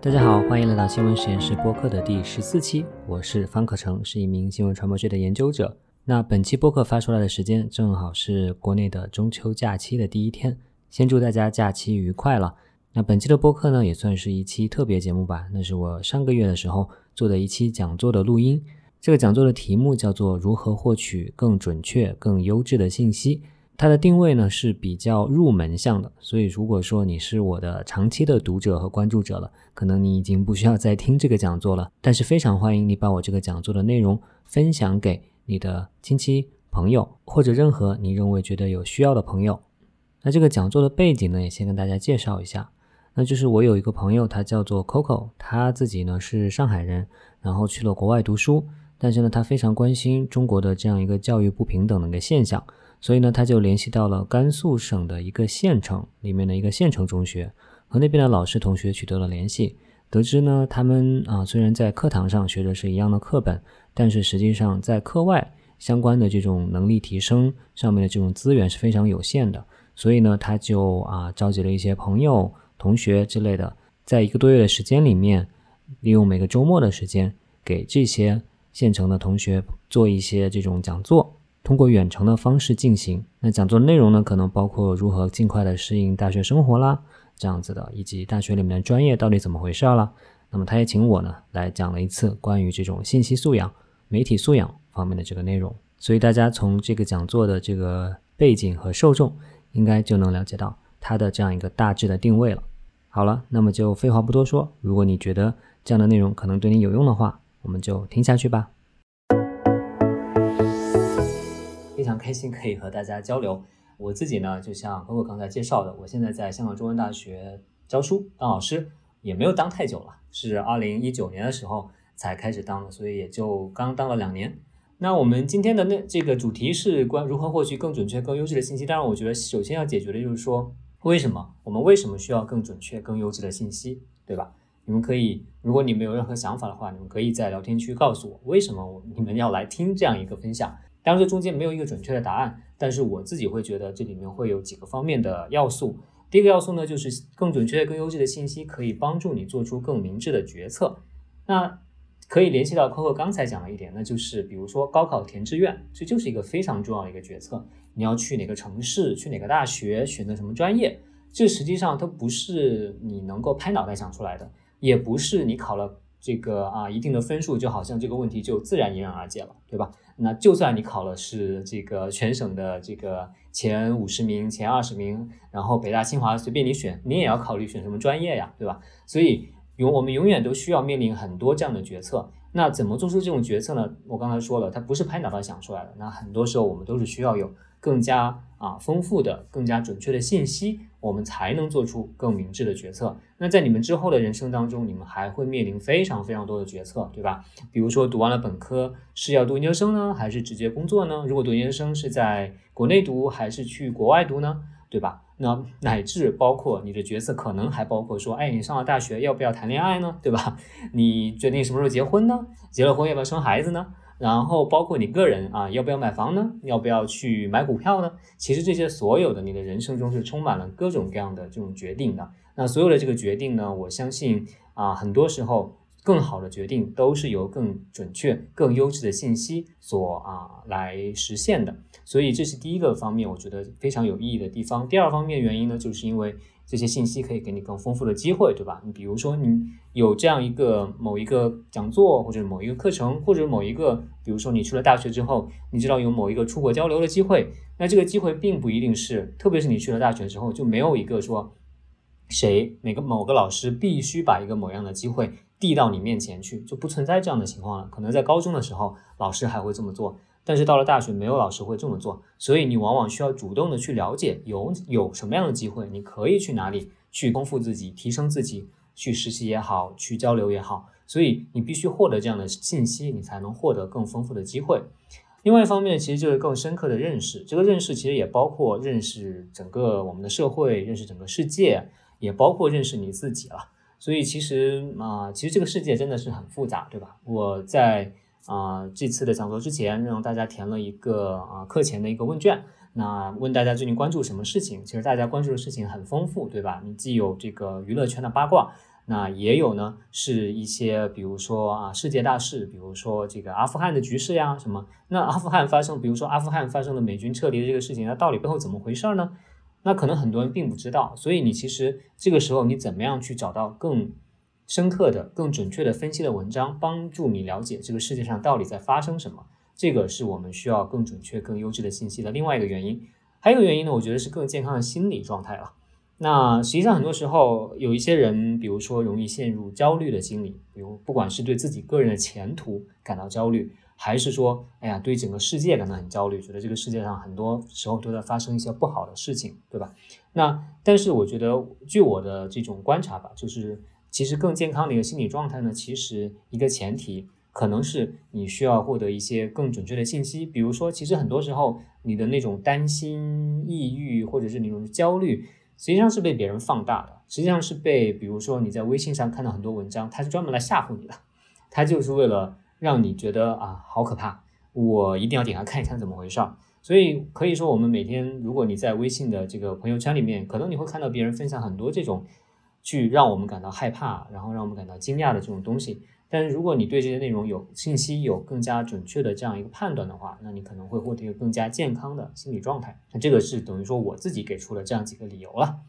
大家好，欢迎来到新闻实验室播客的第十四期，我是方可成，是一名新闻传播学的研究者。那本期播客发出来的时间正好是国内的中秋假期的第一天，先祝大家假期愉快了。那本期的播客呢，也算是一期特别节目吧，那是我上个月的时候做的一期讲座的录音。这个讲座的题目叫做“如何获取更准确、更优质的信息”。它的定位呢是比较入门向的，所以如果说你是我的长期的读者和关注者了，可能你已经不需要再听这个讲座了。但是非常欢迎你把我这个讲座的内容分享给你的亲戚、朋友或者任何你认为觉得有需要的朋友。那这个讲座的背景呢，也先跟大家介绍一下。那就是我有一个朋友，他叫做 Coco，他自己呢是上海人，然后去了国外读书，但是呢他非常关心中国的这样一个教育不平等的一个现象。所以呢，他就联系到了甘肃省的一个县城里面的一个县城中学，和那边的老师同学取得了联系，得知呢，他们啊虽然在课堂上学的是一样的课本，但是实际上在课外相关的这种能力提升上面的这种资源是非常有限的。所以呢，他就啊召集了一些朋友、同学之类的，在一个多月的时间里面，利用每个周末的时间，给这些县城的同学做一些这种讲座。通过远程的方式进行，那讲座内容呢，可能包括如何尽快的适应大学生活啦，这样子的，以及大学里面的专业到底怎么回事啦。那么他也请我呢来讲了一次关于这种信息素养、媒体素养方面的这个内容。所以大家从这个讲座的这个背景和受众，应该就能了解到它的这样一个大致的定位了。好了，那么就废话不多说，如果你觉得这样的内容可能对你有用的话，我们就听下去吧。非常开心可以和大家交流。我自己呢，就像哥哥刚才介绍的，我现在在香港中文大学教书当老师，也没有当太久了，是二零一九年的时候才开始当的，所以也就刚当了两年。那我们今天的那这个主题是关如何获取更准确、更优质的信息。当然，我觉得首先要解决的就是说，为什么我们为什么需要更准确、更优质的信息，对吧？你们可以，如果你们有任何想法的话，你们可以在聊天区告诉我，为什么你们要来听这样一个分享。当然，这中间没有一个准确的答案，但是我自己会觉得这里面会有几个方面的要素。第一个要素呢，就是更准确、更优质的信息可以帮助你做出更明智的决策。那可以联系到 Coco 刚才讲的一点，那就是比如说高考填志愿，这就是一个非常重要的一个决策。你要去哪个城市，去哪个大学，选择什么专业，这实际上它不是你能够拍脑袋想出来的，也不是你考了这个啊一定的分数，就好像这个问题就自然迎刃而解了，对吧？那就算你考了是这个全省的这个前五十名、前二十名，然后北大、清华随便你选，你也要考虑选什么专业呀，对吧？所以永我们永远都需要面临很多这样的决策。那怎么做出这种决策呢？我刚才说了，它不是拍脑袋想出来的。那很多时候我们都是需要有更加啊丰富的、更加准确的信息。我们才能做出更明智的决策。那在你们之后的人生当中，你们还会面临非常非常多的决策，对吧？比如说读完了本科是要读研究生呢，还是直接工作呢？如果读研究生是在国内读还是去国外读呢？对吧？那乃至包括你的决策，可能还包括说，哎，你上了大学要不要谈恋爱呢？对吧？你决定什么时候结婚呢？结了婚要不要生孩子呢？然后包括你个人啊，要不要买房呢？要不要去买股票呢？其实这些所有的你的人生中是充满了各种各样的这种决定的。那所有的这个决定呢，我相信啊，很多时候更好的决定都是由更准确、更优质的信息所啊来实现的。所以这是第一个方面，我觉得非常有意义的地方。第二方面原因呢，就是因为。这些信息可以给你更丰富的机会，对吧？你比如说，你有这样一个某一个讲座，或者某一个课程，或者某一个，比如说你去了大学之后，你知道有某一个出国交流的机会，那这个机会并不一定是，特别是你去了大学之后，就没有一个说谁哪个某个老师必须把一个某样的机会递到你面前去，就不存在这样的情况了。可能在高中的时候，老师还会这么做。但是到了大学，没有老师会这么做，所以你往往需要主动的去了解有有什么样的机会，你可以去哪里去丰富自己、提升自己，去实习也好，去交流也好。所以你必须获得这样的信息，你才能获得更丰富的机会。另外一方面，其实就是更深刻的认识，这个认识其实也包括认识整个我们的社会，认识整个世界，也包括认识你自己了。所以其实啊，其实这个世界真的是很复杂，对吧？我在。啊，这次的讲座之前让大家填了一个啊课前的一个问卷，那问大家最近关注什么事情？其实大家关注的事情很丰富，对吧？你既有这个娱乐圈的八卦，那也有呢，是一些比如说啊世界大事，比如说这个阿富汗的局势呀什么。那阿富汗发生，比如说阿富汗发生的美军撤离的这个事情，那到底背后怎么回事呢？那可能很多人并不知道。所以你其实这个时候你怎么样去找到更深刻的、更准确的分析的文章，帮助你了解这个世界上到底在发生什么？这个是我们需要更准确、更优质的信息的另外一个原因。还有一个原因呢，我觉得是更健康的心理状态了。那实际上很多时候有一些人，比如说容易陷入焦虑的心理，比如不管是对自己个人的前途感到焦虑，还是说，哎呀，对整个世界感到很焦虑，觉得这个世界上很多时候都在发生一些不好的事情，对吧？那但是我觉得，据我的这种观察吧，就是其实更健康的一个心理状态呢，其实一个前提可能是你需要获得一些更准确的信息，比如说，其实很多时候你的那种担心、抑郁或者是那种焦虑。实际上是被别人放大的，实际上是被，比如说你在微信上看到很多文章，它是专门来吓唬你的，它就是为了让你觉得啊好可怕，我一定要点开看一看怎么回事儿。所以可以说，我们每天如果你在微信的这个朋友圈里面，可能你会看到别人分享很多这种，去让我们感到害怕，然后让我们感到惊讶的这种东西。但是如果你对这些内容有信息，有更加准确的这样一个判断的话，那你可能会获得一个更加健康的心理状态。那这个是等于说我自己给出了这样几个理由了。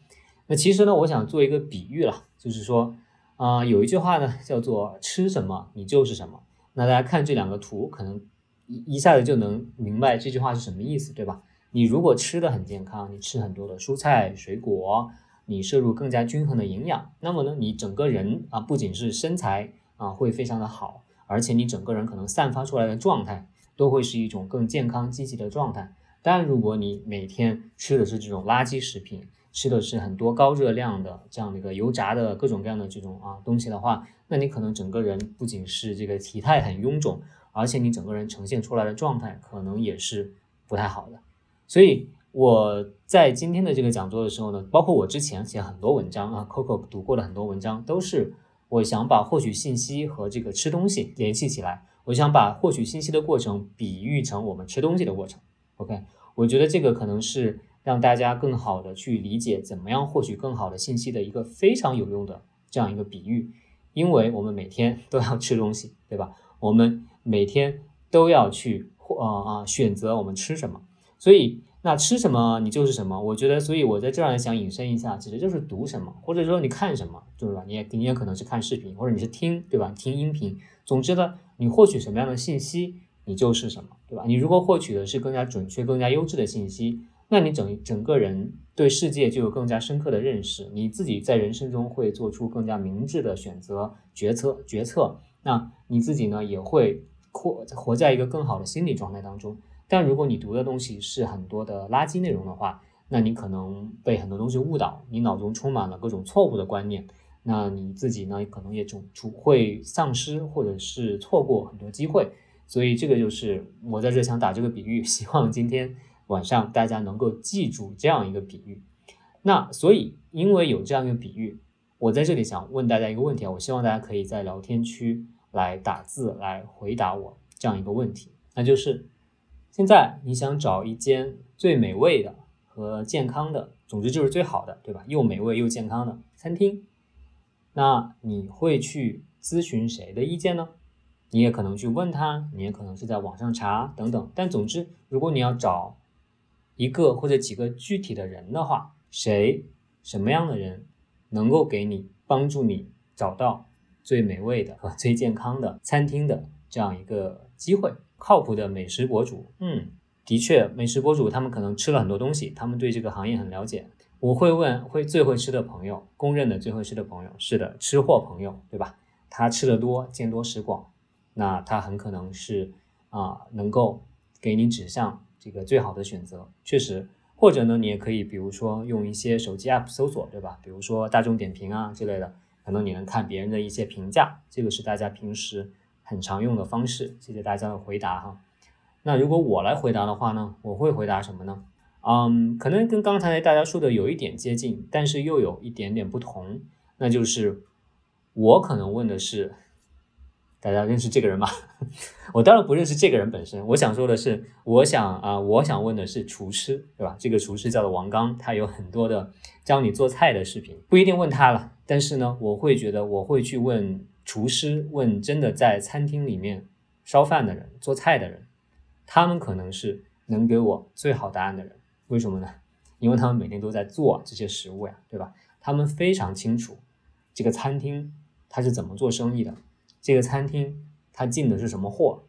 那其实呢，我想做一个比喻了，就是说，啊，有一句话呢叫做“吃什么你就是什么”。那大家看这两个图，可能一一下子就能明白这句话是什么意思，对吧？你如果吃的很健康，你吃很多的蔬菜水果，你摄入更加均衡的营养，那么呢，你整个人啊，不仅是身材。啊，会非常的好，而且你整个人可能散发出来的状态都会是一种更健康积极的状态。但如果你每天吃的是这种垃圾食品，吃的是很多高热量的这样的一个油炸的各种各样的这种啊东西的话，那你可能整个人不仅是这个体态很臃肿，而且你整个人呈现出来的状态可能也是不太好的。所以我在今天的这个讲座的时候呢，包括我之前写很多文章啊，Coco 读过的很多文章都是。我想把获取信息和这个吃东西联系起来，我想把获取信息的过程比喻成我们吃东西的过程。OK，我觉得这个可能是让大家更好的去理解怎么样获取更好的信息的一个非常有用的这样一个比喻，因为我们每天都要吃东西，对吧？我们每天都要去呃啊选择我们吃什么，所以。那吃什么你就是什么，我觉得，所以我在这儿想引申一下，其实就是读什么，或者说你看什么，对吧？你也你也可能是看视频，或者你是听，对吧？听音频，总之呢，你获取什么样的信息，你就是什么，对吧？你如果获取的是更加准确、更加优质的信息，那你整整个人对世界就有更加深刻的认识，你自己在人生中会做出更加明智的选择、决策、决策，那你自己呢也会活活在一个更好的心理状态当中。但如果你读的东西是很多的垃圾内容的话，那你可能被很多东西误导，你脑中充满了各种错误的观念，那你自己呢可能也总会丧失或者是错过很多机会。所以这个就是我在这想打这个比喻，希望今天晚上大家能够记住这样一个比喻。那所以因为有这样一个比喻，我在这里想问大家一个问题啊，我希望大家可以在聊天区来打字来回答我这样一个问题，那就是。现在你想找一间最美味的和健康的，总之就是最好的，对吧？又美味又健康的餐厅，那你会去咨询谁的意见呢？你也可能去问他，你也可能是在网上查等等。但总之，如果你要找一个或者几个具体的人的话，谁什么样的人能够给你帮助你找到最美味的和最健康的餐厅的这样一个机会？靠谱的美食博主，嗯，的确，美食博主他们可能吃了很多东西，他们对这个行业很了解。我会问，会最会吃的朋友，公认的最会吃的朋友，是的，吃货朋友，对吧？他吃的多，见多识广，那他很可能是啊，能够给你指向这个最好的选择。确实，或者呢，你也可以，比如说用一些手机 app 搜索，对吧？比如说大众点评啊之类的，可能你能看别人的一些评价，这个是大家平时。很常用的方式，谢谢大家的回答哈。那如果我来回答的话呢，我会回答什么呢？嗯，可能跟刚才大家说的有一点接近，但是又有一点点不同。那就是我可能问的是，大家认识这个人吗？我当然不认识这个人本身。我想说的是，我想啊，我想问的是厨师，对吧？这个厨师叫做王刚，他有很多的教你做菜的视频，不一定问他了。但是呢，我会觉得我会去问厨师，问真的在餐厅里面烧饭的人、做菜的人，他们可能是能给我最好答案的人。为什么呢？因为他们每天都在做这些食物呀，对吧？他们非常清楚这个餐厅他是怎么做生意的。这个餐厅它进的是什么货，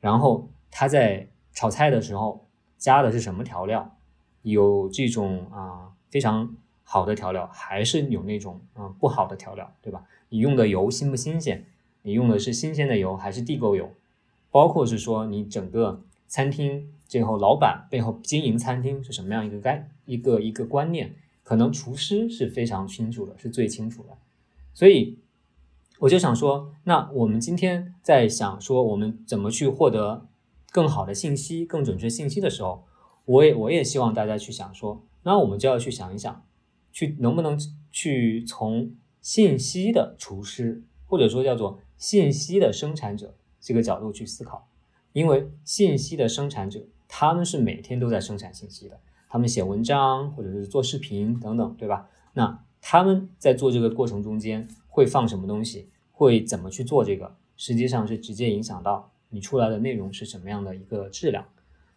然后他在炒菜的时候加的是什么调料，有这种啊非常好的调料，还是有那种啊不好的调料，对吧？你用的油新不新鲜？你用的是新鲜的油还是地沟油？包括是说你整个餐厅最后老板背后经营餐厅是什么样一个概一个一个观念，可能厨师是非常清楚的，是最清楚的，所以。我就想说，那我们今天在想说，我们怎么去获得更好的信息、更准确信息的时候，我也我也希望大家去想说，那我们就要去想一想，去能不能去从信息的厨师，或者说叫做信息的生产者这个角度去思考，因为信息的生产者他们是每天都在生产信息的，他们写文章或者是做视频等等，对吧？那他们在做这个过程中间。会放什么东西，会怎么去做这个，实际上是直接影响到你出来的内容是什么样的一个质量。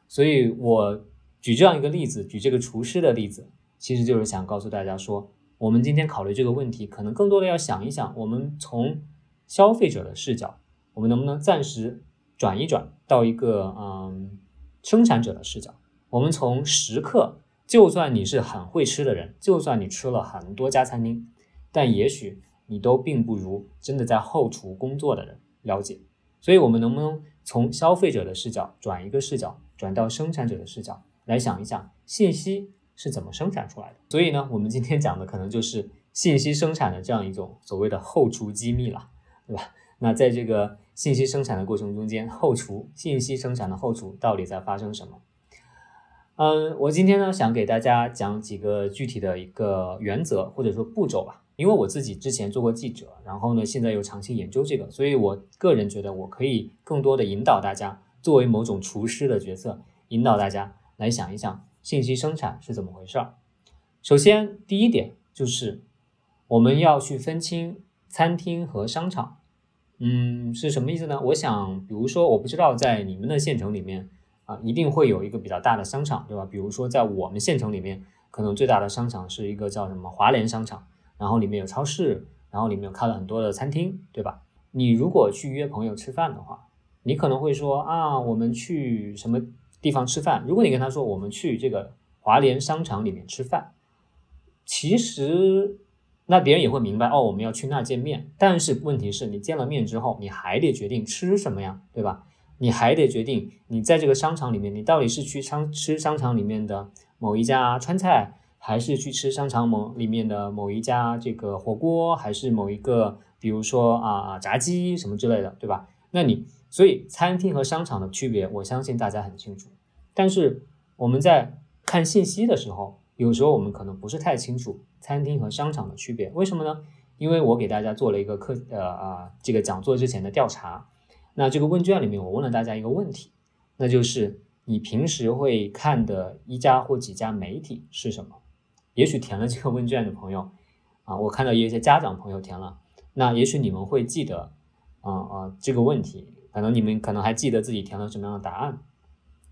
所以我举这样一个例子，举这个厨师的例子，其实就是想告诉大家说，我们今天考虑这个问题，可能更多的要想一想，我们从消费者的视角，我们能不能暂时转一转到一个嗯生产者的视角？我们从食客，就算你是很会吃的人，就算你吃了很多家餐厅，但也许。你都并不如真的在后厨工作的人了解，所以我们能不能从消费者的视角转一个视角，转到生产者的视角来想一想信息是怎么生产出来的？所以呢，我们今天讲的可能就是信息生产的这样一种所谓的后厨机密了，对吧？那在这个信息生产的过程中间，后厨信息生产的后厨到底在发生什么？嗯，我今天呢想给大家讲几个具体的一个原则或者说步骤吧。因为我自己之前做过记者，然后呢，现在又长期研究这个，所以我个人觉得我可以更多的引导大家，作为某种厨师的角色，引导大家来想一想信息生产是怎么回事儿。首先，第一点就是我们要去分清餐厅和商场。嗯，是什么意思呢？我想，比如说，我不知道在你们的县城里面啊，一定会有一个比较大的商场，对吧？比如说在我们县城里面，可能最大的商场是一个叫什么华联商场。然后里面有超市，然后里面有开了很多的餐厅，对吧？你如果去约朋友吃饭的话，你可能会说啊，我们去什么地方吃饭？如果你跟他说我们去这个华联商场里面吃饭，其实那别人也会明白哦，我们要去那见面。但是问题是你见了面之后，你还得决定吃什么呀，对吧？你还得决定你在这个商场里面，你到底是去商吃商场里面的某一家川菜。还是去吃商场某里面的某一家这个火锅，还是某一个，比如说啊炸鸡什么之类的，对吧？那你所以餐厅和商场的区别，我相信大家很清楚。但是我们在看信息的时候，有时候我们可能不是太清楚餐厅和商场的区别。为什么呢？因为我给大家做了一个课呃啊这个讲座之前的调查，那这个问卷里面我问了大家一个问题，那就是你平时会看的一家或几家媒体是什么？也许填了这个问卷的朋友，啊，我看到也有一些家长朋友填了，那也许你们会记得，啊啊这个问题，可能你们可能还记得自己填了什么样的答案。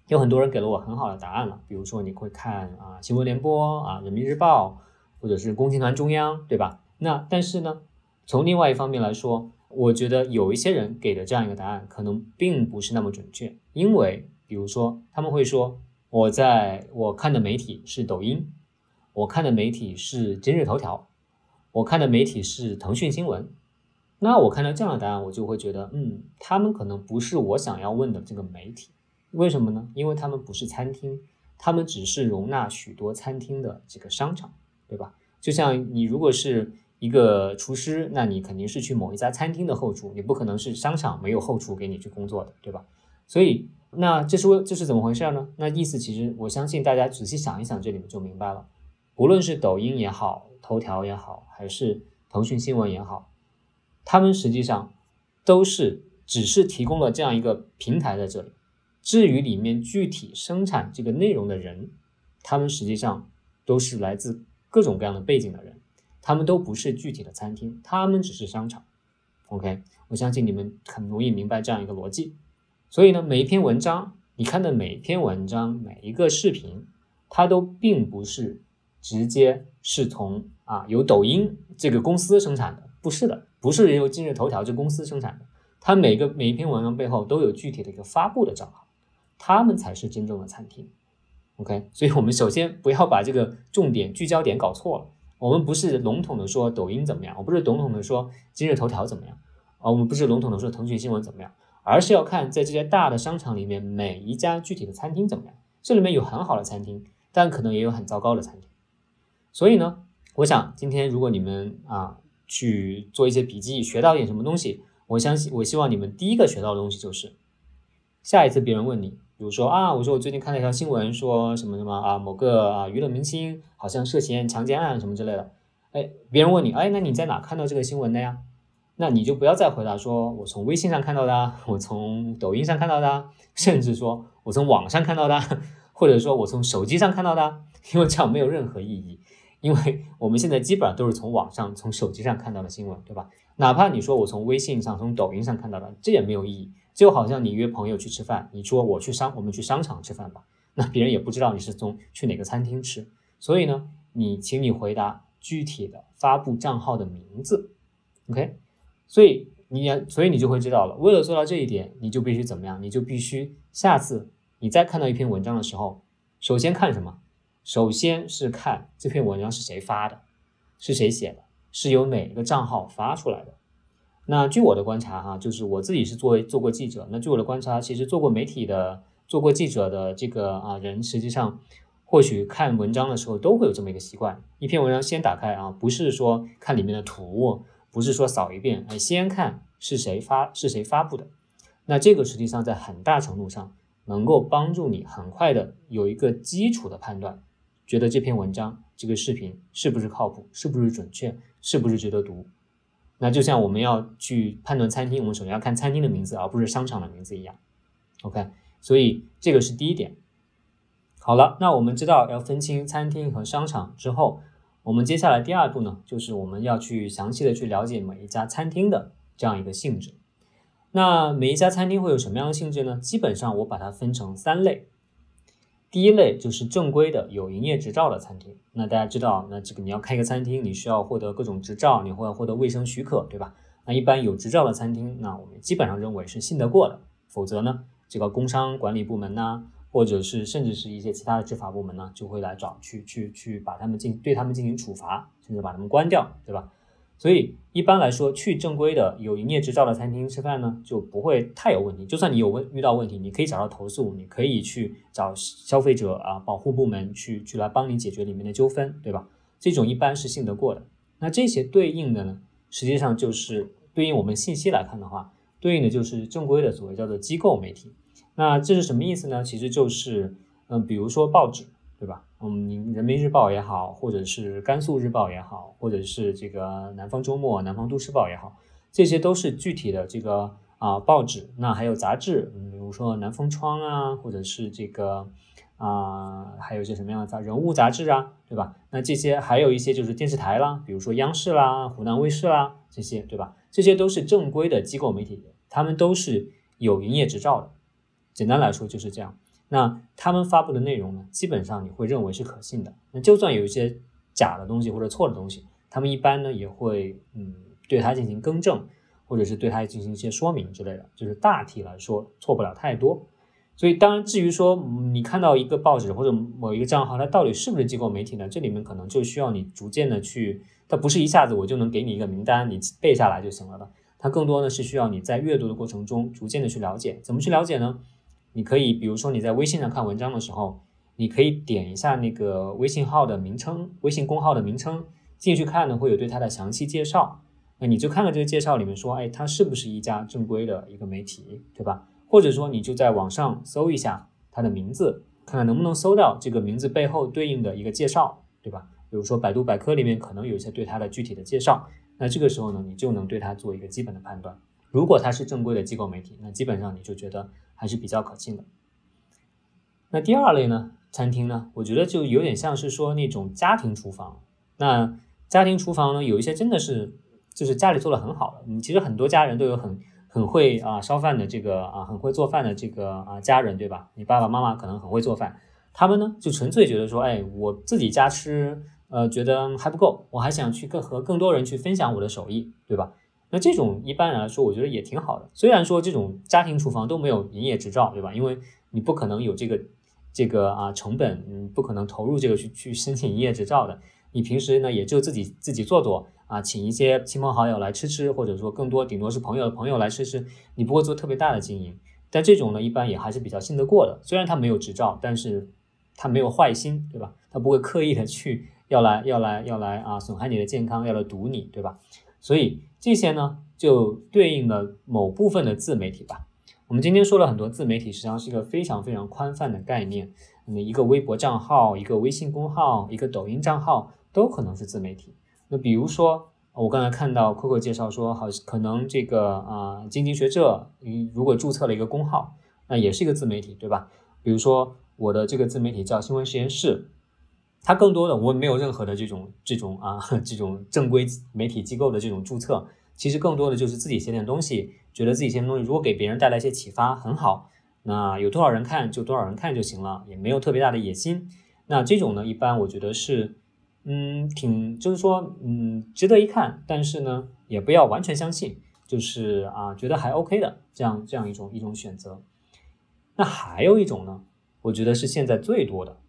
有很多人给了我很好的答案了，比如说你会看啊新闻联播啊人民日报，或者是共青团中央，对吧？那但是呢，从另外一方面来说，我觉得有一些人给的这样一个答案可能并不是那么准确，因为比如说他们会说我在我看的媒体是抖音。我看的媒体是今日头条，我看的媒体是腾讯新闻。那我看到这样的答案，我就会觉得，嗯，他们可能不是我想要问的这个媒体。为什么呢？因为他们不是餐厅，他们只是容纳许多餐厅的这个商场，对吧？就像你如果是一个厨师，那你肯定是去某一家餐厅的后厨，你不可能是商场没有后厨给你去工作的，对吧？所以，那这是为这是怎么回事呢？那意思其实，我相信大家仔细想一想，这里面就明白了。无论是抖音也好，头条也好，还是腾讯新闻也好，他们实际上都是只是提供了这样一个平台在这里。至于里面具体生产这个内容的人，他们实际上都是来自各种各样的背景的人，他们都不是具体的餐厅，他们只是商场。OK，我相信你们很容易明白这样一个逻辑。所以呢，每一篇文章，你看的每一篇文章，每一个视频，它都并不是直接是从啊由抖音这个公司生产的，不是的，不是由今日头条这公司生产的，它每个每一篇文章背后都有具体的一个发布的账号。他们才是真正的餐厅，OK，所以我们首先不要把这个重点聚焦点搞错了。我们不是笼统的说抖音怎么样，我不是笼统的说今日头条怎么样，啊，我们不是笼统的说腾讯新闻怎么样，而是要看在这些大的商场里面每一家具体的餐厅怎么样。这里面有很好的餐厅，但可能也有很糟糕的餐厅。所以呢，我想今天如果你们啊去做一些笔记，学到点什么东西，我相信我希望你们第一个学到的东西就是，下一次别人问你。比如说啊，我说我最近看了一条新闻，说什么什么啊，某个啊娱乐明星好像涉嫌强奸案什么之类的。哎，别人问你，哎，那你在哪看到这个新闻的呀？那你就不要再回答说我从微信上看到的，我从抖音上看到的，甚至说我从网上看到的，或者说我从手机上看到的，因为这样没有任何意义。因为 我们现在基本上都是从网上、从手机上看到的新闻，对吧？哪怕你说我从微信上、从抖音上看到的，这也没有意义。就好像你约朋友去吃饭，你说我去商，我们去商场吃饭吧，那别人也不知道你是从去哪个餐厅吃，所以呢，你请你回答具体的发布账号的名字，OK，所以你要，所以你就会知道了。为了做到这一点，你就必须怎么样？你就必须下次你再看到一篇文章的时候，首先看什么？首先是看这篇文章是谁发的，是谁写的，是由哪个账号发出来的。那据我的观察，哈，就是我自己是做做过记者。那据我的观察，其实做过媒体的、做过记者的这个啊人，实际上或许看文章的时候都会有这么一个习惯：一篇文章先打开啊，不是说看里面的图，不是说扫一遍，哎，先看是谁发是谁发布的。那这个实际上在很大程度上能够帮助你很快的有一个基础的判断，觉得这篇文章、这个视频是不是靠谱，是不是准确，是不是值得读。那就像我们要去判断餐厅，我们首先要看餐厅的名字，而不是商场的名字一样。OK，所以这个是第一点。好了，那我们知道要分清餐厅和商场之后，我们接下来第二步呢，就是我们要去详细的去了解每一家餐厅的这样一个性质。那每一家餐厅会有什么样的性质呢？基本上我把它分成三类。第一类就是正规的有营业执照的餐厅。那大家知道，那这个你要开一个餐厅，你需要获得各种执照，你会要获得卫生许可，对吧？那一般有执照的餐厅，那我们基本上认为是信得过的。否则呢，这个工商管理部门呢，或者是甚至是一些其他的执法部门呢，就会来找去去去把他们进对他们进行处罚，甚至把他们关掉，对吧？所以一般来说，去正规的有营业执照的餐厅吃饭呢，就不会太有问题。就算你有问遇到问题，你可以找到投诉，你可以去找消费者啊保护部门去去来帮你解决里面的纠纷，对吧？这种一般是信得过的。那这些对应的呢，实际上就是对应我们信息来看的话，对应的就是正规的所谓叫做机构媒体。那这是什么意思呢？其实就是嗯，比如说报纸。对吧？嗯，人民日报也好，或者是甘肃日报也好，或者是这个南方周末、南方都市报也好，这些都是具体的这个啊报纸。那还有杂志，嗯，比如说南风窗啊，或者是这个啊，还有一些什么样的杂人物杂志啊，对吧？那这些还有一些就是电视台啦，比如说央视啦、湖南卫视啦这些，对吧？这些都是正规的机构媒体，他们都是有营业执照的。简单来说就是这样。那他们发布的内容呢，基本上你会认为是可信的。那就算有一些假的东西或者错的东西，他们一般呢也会嗯对它进行更正，或者是对它进行一些说明之类的。就是大体来说错不了太多。所以当然至于说你看到一个报纸或者某一个账号，它到底是不是机构媒体呢？这里面可能就需要你逐渐的去，它不是一下子我就能给你一个名单，你背下来就行了的。它更多的是需要你在阅读的过程中逐渐的去了解。怎么去了解呢？你可以，比如说你在微信上看文章的时候，你可以点一下那个微信号的名称，微信公号的名称，进去看呢会有对它的详细介绍。那你就看看这个介绍里面说，哎，它是不是一家正规的一个媒体，对吧？或者说你就在网上搜一下它的名字，看看能不能搜到这个名字背后对应的一个介绍，对吧？比如说百度百科里面可能有一些对它的具体的介绍，那这个时候呢，你就能对它做一个基本的判断。如果它是正规的机构媒体，那基本上你就觉得还是比较可信的。那第二类呢，餐厅呢，我觉得就有点像是说那种家庭厨房。那家庭厨房呢，有一些真的是就是家里做的很好的。你其实很多家人都有很很会啊烧饭的这个啊很会做饭的这个啊家人，对吧？你爸爸妈妈可能很会做饭，他们呢就纯粹觉得说，哎，我自己家吃，呃，觉得还不够，我还想去更和更多人去分享我的手艺，对吧？那这种一般来说，我觉得也挺好的。虽然说这种家庭厨房都没有营业执照，对吧？因为你不可能有这个这个啊成本，嗯，不可能投入这个去去申请营业执照的。你平时呢也就自己自己做做啊，请一些亲朋好友来吃吃，或者说更多顶多是朋友的朋友来吃吃，你不会做特别大的经营。但这种呢，一般也还是比较信得过的。虽然他没有执照，但是他没有坏心，对吧？他不会刻意的去要来要来要来啊损害你的健康，要来堵你，对吧？所以这些呢，就对应了某部分的自媒体吧。我们今天说了很多自媒体，实际上是一个非常非常宽泛的概念。那一个微博账号、一个微信公号、一个抖音账号，都可能是自媒体。那比如说，我刚才看到 Coco 介绍说，好可能这个啊，经济学者，你如果注册了一个公号，那也是一个自媒体，对吧？比如说我的这个自媒体叫新闻实验室。它更多的我没有任何的这种这种啊这种正规媒体机构的这种注册，其实更多的就是自己写点东西，觉得自己写点东西如果给别人带来一些启发很好，那有多少人看就多少人看就行了，也没有特别大的野心。那这种呢，一般我觉得是嗯挺就是说嗯值得一看，但是呢也不要完全相信，就是啊觉得还 OK 的这样这样一种一种选择。那还有一种呢，我觉得是现在最多的。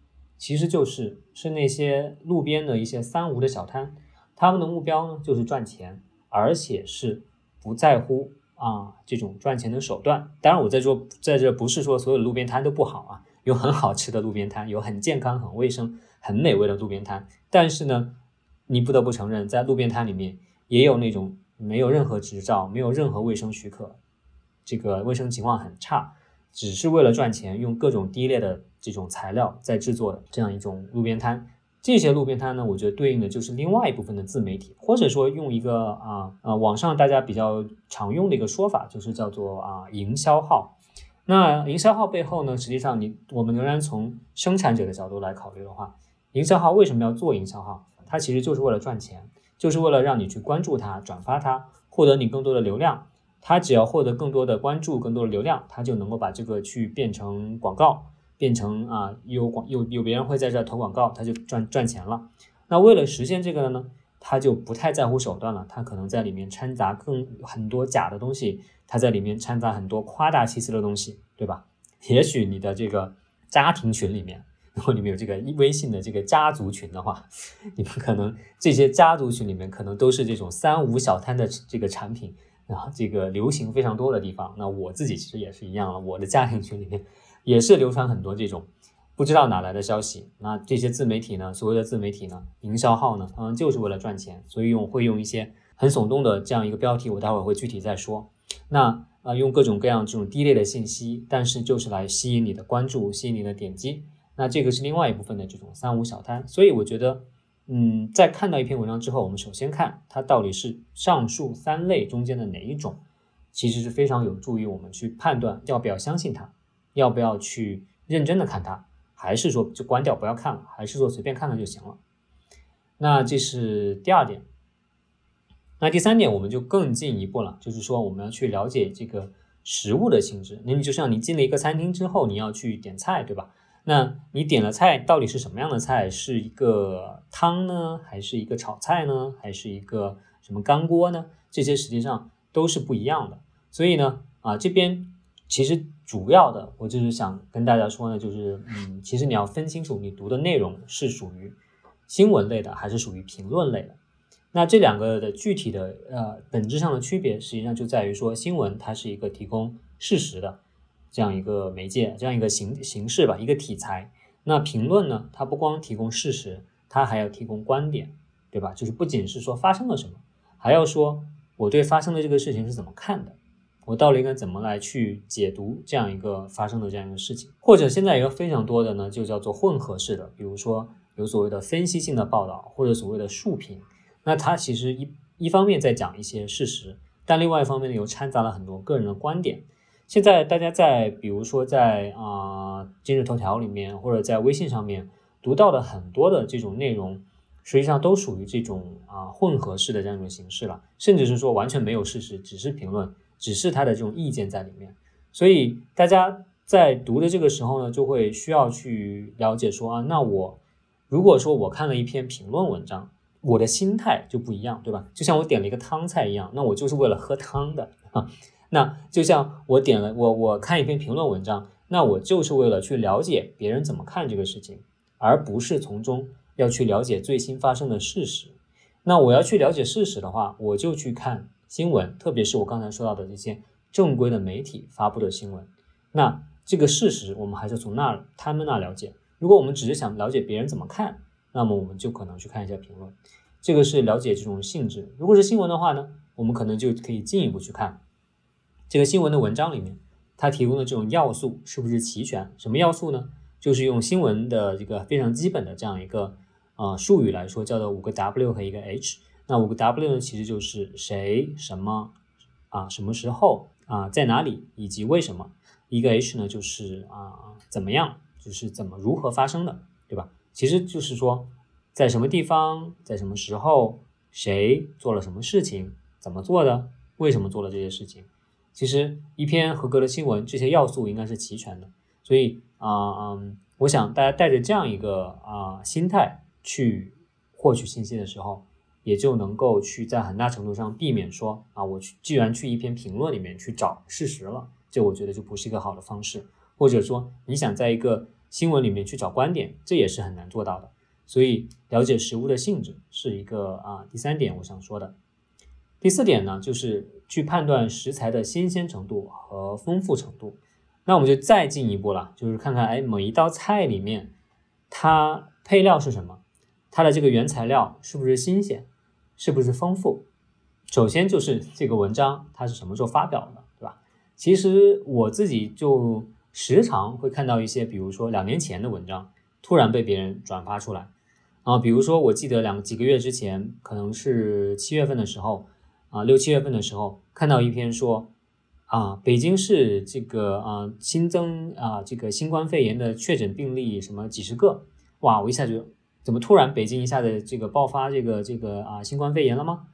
其实就是是那些路边的一些三无的小摊，他们的目标呢就是赚钱，而且是不在乎啊这种赚钱的手段。当然，我在说在这不是说所有路边摊都不好啊，有很好吃的路边摊，有很健康、很卫生、很美味的路边摊。但是呢，你不得不承认，在路边摊里面也有那种没有任何执照、没有任何卫生许可，这个卫生情况很差。只是为了赚钱，用各种低劣的这种材料在制作的这样一种路边摊，这些路边摊呢，我觉得对应的就是另外一部分的自媒体，或者说用一个啊啊网上大家比较常用的一个说法，就是叫做啊营销号。那营销号背后呢，实际上你我们仍然从生产者的角度来考虑的话，营销号为什么要做营销号？它其实就是为了赚钱，就是为了让你去关注它、转发它，获得你更多的流量。他只要获得更多的关注、更多的流量，他就能够把这个去变成广告，变成啊有广有有别人会在这投广告，他就赚赚钱了。那为了实现这个呢，他就不太在乎手段了，他可能在里面掺杂更很多假的东西，他在里面掺杂很多夸大其词的东西，对吧？也许你的这个家庭群里面，如果你们有这个微信的这个家族群的话，你们可能这些家族群里面可能都是这种三无小摊的这个产品。啊，这个流行非常多的地方，那我自己其实也是一样了。我的家庭群里面也是流传很多这种不知道哪来的消息。那这些自媒体呢，所谓的自媒体呢，营销号呢，嗯，就是为了赚钱，所以用会用一些很耸动的这样一个标题，我待会儿会具体再说。那啊，用各种各样这种低劣的信息，但是就是来吸引你的关注，吸引你的点击。那这个是另外一部分的这种三无小摊。所以我觉得。嗯，在看到一篇文章之后，我们首先看它到底是上述三类中间的哪一种，其实是非常有助于我们去判断要不要相信它，要不要去认真的看它，还是说就关掉不要看了，还是说随便看看就行了。那这是第二点。那第三点我们就更进一步了，就是说我们要去了解这个食物的性质。那你就像你进了一个餐厅之后，你要去点菜，对吧？那你点了菜，到底是什么样的菜？是一个汤呢，还是一个炒菜呢，还是一个什么干锅呢？这些实际上都是不一样的。所以呢，啊，这边其实主要的，我就是想跟大家说呢，就是，嗯，其实你要分清楚，你读的内容是属于新闻类的，还是属于评论类的。那这两个的具体的呃本质上的区别，实际上就在于说，新闻它是一个提供事实的。这样一个媒介，这样一个形形式吧，一个题材。那评论呢？它不光提供事实，它还要提供观点，对吧？就是不仅是说发生了什么，还要说我对发生的这个事情是怎么看的，我到底应该怎么来去解读这样一个发生的这样一个事情。或者现在有非常多的呢，就叫做混合式的，比如说有所谓的分析性的报道，或者所谓的竖评。那它其实一一方面在讲一些事实，但另外一方面呢，又掺杂了很多个人的观点。现在大家在比如说在啊今日头条里面或者在微信上面读到的很多的这种内容，实际上都属于这种啊混合式的这样一种形式了，甚至是说完全没有事实，只是评论，只是他的这种意见在里面。所以大家在读的这个时候呢，就会需要去了解说啊，那我如果说我看了一篇评论文章，我的心态就不一样，对吧？就像我点了一个汤菜一样，那我就是为了喝汤的啊。那就像我点了我我看一篇评论文章，那我就是为了去了解别人怎么看这个事情，而不是从中要去了解最新发生的事实。那我要去了解事实的话，我就去看新闻，特别是我刚才说到的这些正规的媒体发布的新闻。那这个事实我们还是从那他们那了解。如果我们只是想了解别人怎么看，那么我们就可能去看一下评论。这个是了解这种性质。如果是新闻的话呢，我们可能就可以进一步去看。这个新闻的文章里面，它提供的这种要素是不是齐全？什么要素呢？就是用新闻的这个非常基本的这样一个呃术语来说，叫做五个 W 和一个 H。那五个 W 呢，其实就是谁、什么啊、什么时候啊、在哪里以及为什么。一个 H 呢，就是啊怎么样，就是怎么如何发生的，对吧？其实就是说在什么地方，在什么时候，谁做了什么事情，怎么做的，为什么做了这些事情。其实一篇合格的新闻，这些要素应该是齐全的。所以啊，嗯，我想大家带着这样一个啊心态去获取信息的时候，也就能够去在很大程度上避免说啊，我去既然去一篇评论里面去找事实了，这我觉得就不是一个好的方式。或者说你想在一个新闻里面去找观点，这也是很难做到的。所以了解实物的性质是一个啊第三点我想说的。第四点呢，就是去判断食材的新鲜程度和丰富程度。那我们就再进一步了，就是看看，哎，每一道菜里面它配料是什么，它的这个原材料是不是新鲜，是不是丰富。首先就是这个文章它是什么时候发表的，对吧？其实我自己就时常会看到一些，比如说两年前的文章突然被别人转发出来啊，比如说我记得两几个月之前，可能是七月份的时候。啊，六七月份的时候看到一篇说，啊，北京市这个啊新增啊这个新冠肺炎的确诊病例什么几十个，哇，我一下就怎么突然北京一下子这个爆发这个这个啊新冠肺炎了吗？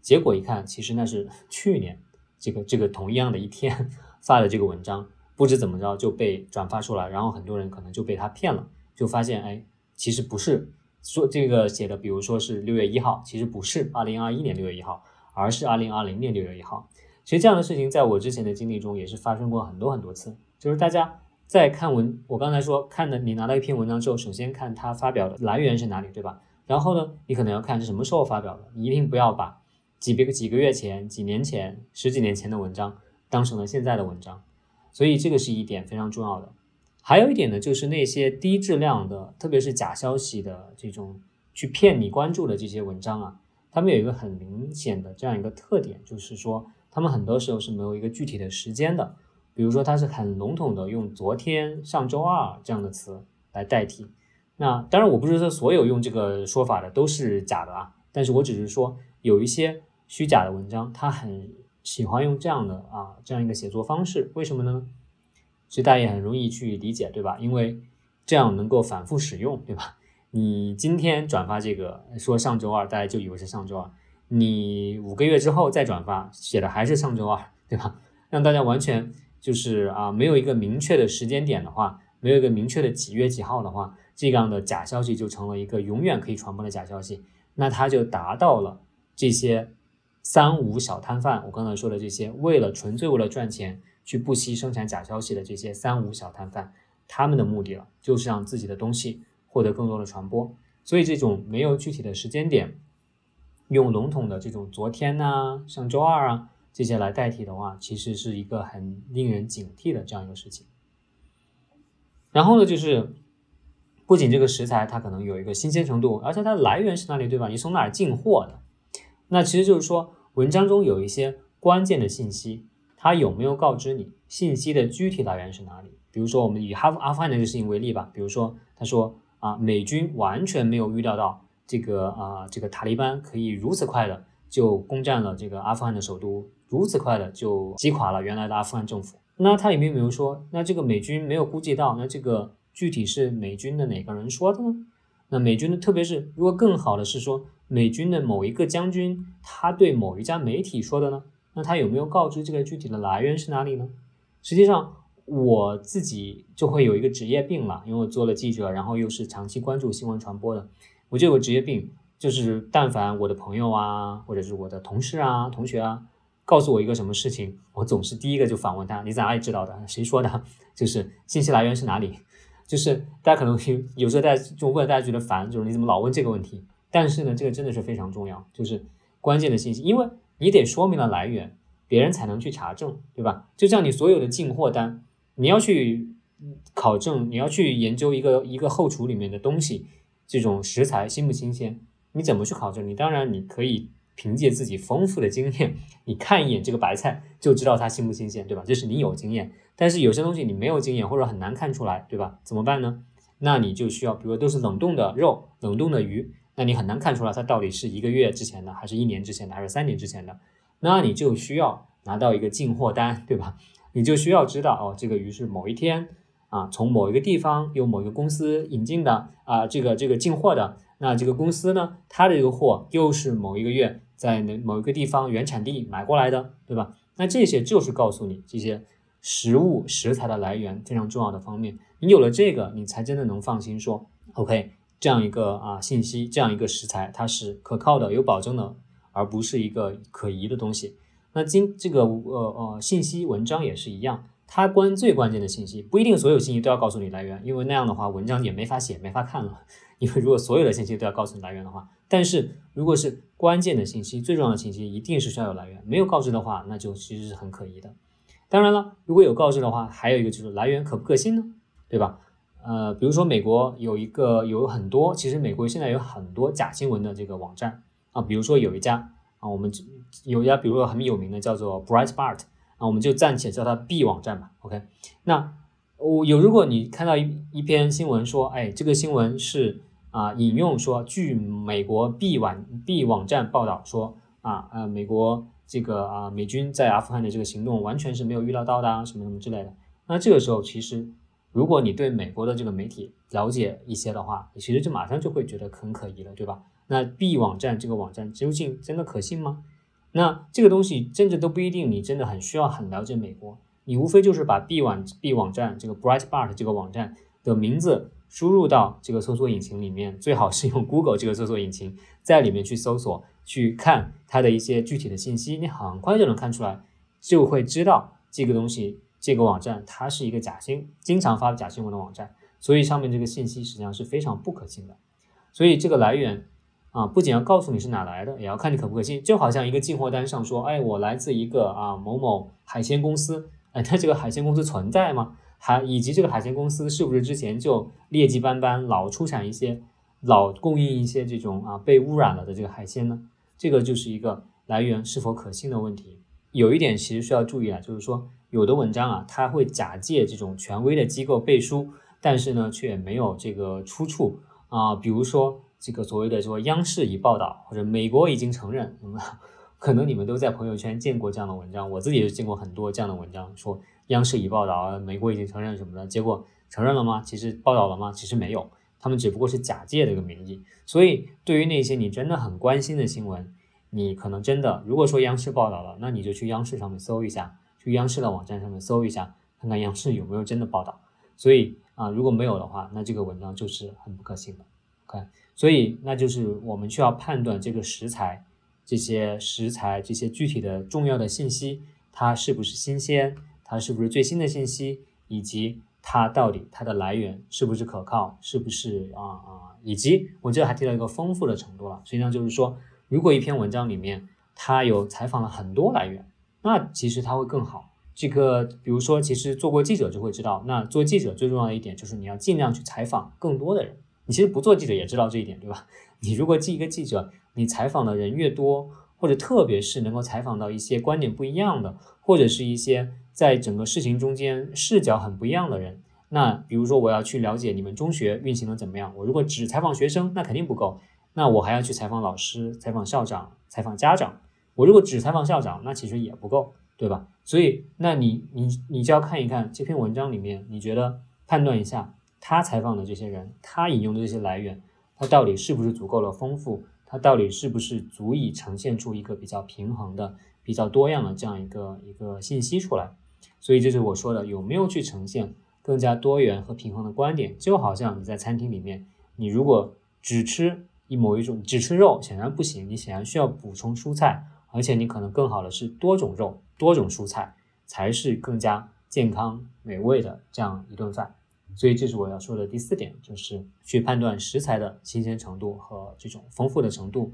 结果一看，其实那是去年这个这个同样的一天发的这个文章，不知怎么着就被转发出来，然后很多人可能就被他骗了，就发现哎，其实不是说这个写的，比如说是六月一号，其实不是二零二一年六月一号。而是二零二零年六月一号，其实这样的事情在我之前的经历中也是发生过很多很多次。就是大家在看文，我刚才说看的，你拿到一篇文章之后，首先看它发表的来源是哪里，对吧？然后呢，你可能要看是什么时候发表的，你一定不要把几别几个月前、几年前、十几年前的文章当成了现在的文章。所以这个是一点非常重要的。还有一点呢，就是那些低质量的，特别是假消息的这种去骗你关注的这些文章啊。他们有一个很明显的这样一个特点，就是说他们很多时候是没有一个具体的时间的。比如说，它是很笼统的用“昨天”“上周二”这样的词来代替。那当然，我不是说所有用这个说法的都是假的啊，但是我只是说有一些虚假的文章，他很喜欢用这样的啊这样一个写作方式。为什么呢？其实大家也很容易去理解，对吧？因为这样能够反复使用，对吧？你今天转发这个说上周二，大家就以为是上周二。你五个月之后再转发，写的还是上周二，对吧？让大家完全就是啊，没有一个明确的时间点的话，没有一个明确的几月几号的话，这样的假消息就成了一个永远可以传播的假消息。那它就达到了这些三无小摊贩，我刚才说的这些，为了纯粹为了赚钱去不惜生产假消息的这些三无小摊贩，他们的目的了，就是让自己的东西。获得更多的传播，所以这种没有具体的时间点，用笼统的这种昨天呐、上周二啊这些来代替的话，其实是一个很令人警惕的这样一个事情。然后呢，就是不仅这个食材它可能有一个新鲜程度，而且它的来源是哪里，对吧？你从哪儿进货的？那其实就是说，文章中有一些关键的信息，它有没有告知你信息的具体来源是哪里？比如说，我们以哈阿富汗的这个事情为例吧，比如说他说。啊，美军完全没有预料到这个啊，这个塔利班可以如此快的就攻占了这个阿富汗的首都，如此快的就击垮了原来的阿富汗政府。那它里面比如说，那这个美军没有估计到，那这个具体是美军的哪个人说的呢？那美军的，特别是如果更好的是说美军的某一个将军他对某一家媒体说的呢？那他有没有告知这个具体的来源是哪里呢？实际上我自己就会有一个职业病了，因为我做了记者，然后又是长期关注新闻传播的，我就有个职业病，就是但凡我的朋友啊，或者是我的同事啊、同学啊，告诉我一个什么事情，我总是第一个就反问他：你在哪里知道的？谁说的？就是信息来源是哪里？就是大家可能有有时候大家就问大家觉得烦，就是你怎么老问这个问题？但是呢，这个真的是非常重要，就是关键的信息，因为。你得说明了来源，别人才能去查证，对吧？就像你所有的进货单，你要去考证，你要去研究一个一个后厨里面的东西，这种食材新不新鲜，你怎么去考证？你当然你可以凭借自己丰富的经验，你看一眼这个白菜就知道它新不新鲜，对吧？这是你有经验。但是有些东西你没有经验或者很难看出来，对吧？怎么办呢？那你就需要，比如都是冷冻的肉、冷冻的鱼。那你很难看出来它到底是一个月之前的，还是一年之前的，还是三年之前的？那你就需要拿到一个进货单，对吧？你就需要知道哦，这个鱼是某一天啊，从某一个地方由某一个公司引进的啊，这个这个进货的。那这个公司呢，它的这个货又是某一个月在某一个地方原产地买过来的，对吧？那这些就是告诉你这些食物食材的来源非常重要的方面。你有了这个，你才真的能放心说，OK。这样一个啊信息，这样一个食材，它是可靠的、有保证的，而不是一个可疑的东西。那今这个呃呃信息文章也是一样，它关最关键的信息不一定所有信息都要告诉你来源，因为那样的话文章也没法写、没法看了。因为如果所有的信息都要告诉你来源的话，但是如果是关键的信息、最重要的信息，一定是需要有来源。没有告知的话，那就其实是很可疑的。当然了，如果有告知的话，还有一个就是来源可不可信呢？对吧？呃，比如说美国有一个有很多，其实美国现在有很多假新闻的这个网站啊，比如说有一家啊，我们有一家，比如说很有名的叫做 Breitbart 啊，我们就暂且叫它 B 网站吧。OK，那我有，如果你看到一一篇新闻说，哎，这个新闻是啊，引用说，据美国 B 网 B 网站报道说啊，呃，美国这个啊，美军在阿富汗的这个行动完全是没有预料到的啊，什么什么之类的，那这个时候其实。如果你对美国的这个媒体了解一些的话，你其实就马上就会觉得很可疑了，对吧？那 B 网站这个网站究竟真的可信吗？那这个东西甚至都不一定，你真的很需要很了解美国，你无非就是把 B 网 B 网站这个 Bright Bart 这个网站的名字输入到这个搜索引擎里面，最好是用 Google 这个搜索引擎在里面去搜索，去看它的一些具体的信息，你很快就能看出来，就会知道这个东西。这个网站它是一个假新，经常发假新闻的网站，所以上面这个信息实际上是非常不可信的。所以这个来源啊，不仅要告诉你是哪来的，也要看你可不可信。就好像一个进货单上说，哎，我来自一个啊某某海鲜公司，哎，它这个海鲜公司存在吗？还以及这个海鲜公司是不是之前就劣迹斑斑，老出产一些，老供应一些这种啊被污染了的这个海鲜呢？这个就是一个来源是否可信的问题。有一点其实需要注意啊，就是说。有的文章啊，它会假借这种权威的机构背书，但是呢，却没有这个出处啊。比如说这个所谓的说央视已报道，或者美国已经承认，那么 可能你们都在朋友圈见过这样的文章。我自己也见过很多这样的文章，说央视已报道，美国已经承认什么的，结果承认了吗？其实报道了吗？其实没有，他们只不过是假借这个名义。所以，对于那些你真的很关心的新闻，你可能真的如果说央视报道了，那你就去央视上面搜一下。去央视的网站上面搜一下，看看央视有没有真的报道。所以啊，如果没有的话，那这个文章就是很不可信的。OK，所以那就是我们需要判断这个食材、这些食材、这些具体的重要的信息，它是不是新鲜，它是不是最新的信息，以及它到底它的来源是不是可靠，是不是啊啊，以及我这还提到一个丰富的程度了。实际上就是说，如果一篇文章里面它有采访了很多来源。那其实它会更好。这个，比如说，其实做过记者就会知道，那做记者最重要的一点就是你要尽量去采访更多的人。你其实不做记者也知道这一点，对吧？你如果记一个记者，你采访的人越多，或者特别是能够采访到一些观点不一样的，或者是一些在整个事情中间视角很不一样的人，那比如说我要去了解你们中学运行的怎么样，我如果只采访学生，那肯定不够。那我还要去采访老师、采访校长、采访家长。我如果只采访校长，那其实也不够，对吧？所以，那你你你就要看一看这篇文章里面，你觉得判断一下他采访的这些人，他引用的这些来源，他到底是不是足够的丰富？他到底是不是足以呈现出一个比较平衡的、比较多样的这样一个一个信息出来？所以，这是我说的，有没有去呈现更加多元和平衡的观点？就好像你在餐厅里面，你如果只吃一某一种，只吃肉，显然不行，你显然需要补充蔬菜。而且你可能更好的是多种肉、多种蔬菜，才是更加健康美味的这样一顿饭。所以这是我要说的第四点，就是去判断食材的新鲜程度和这种丰富的程度。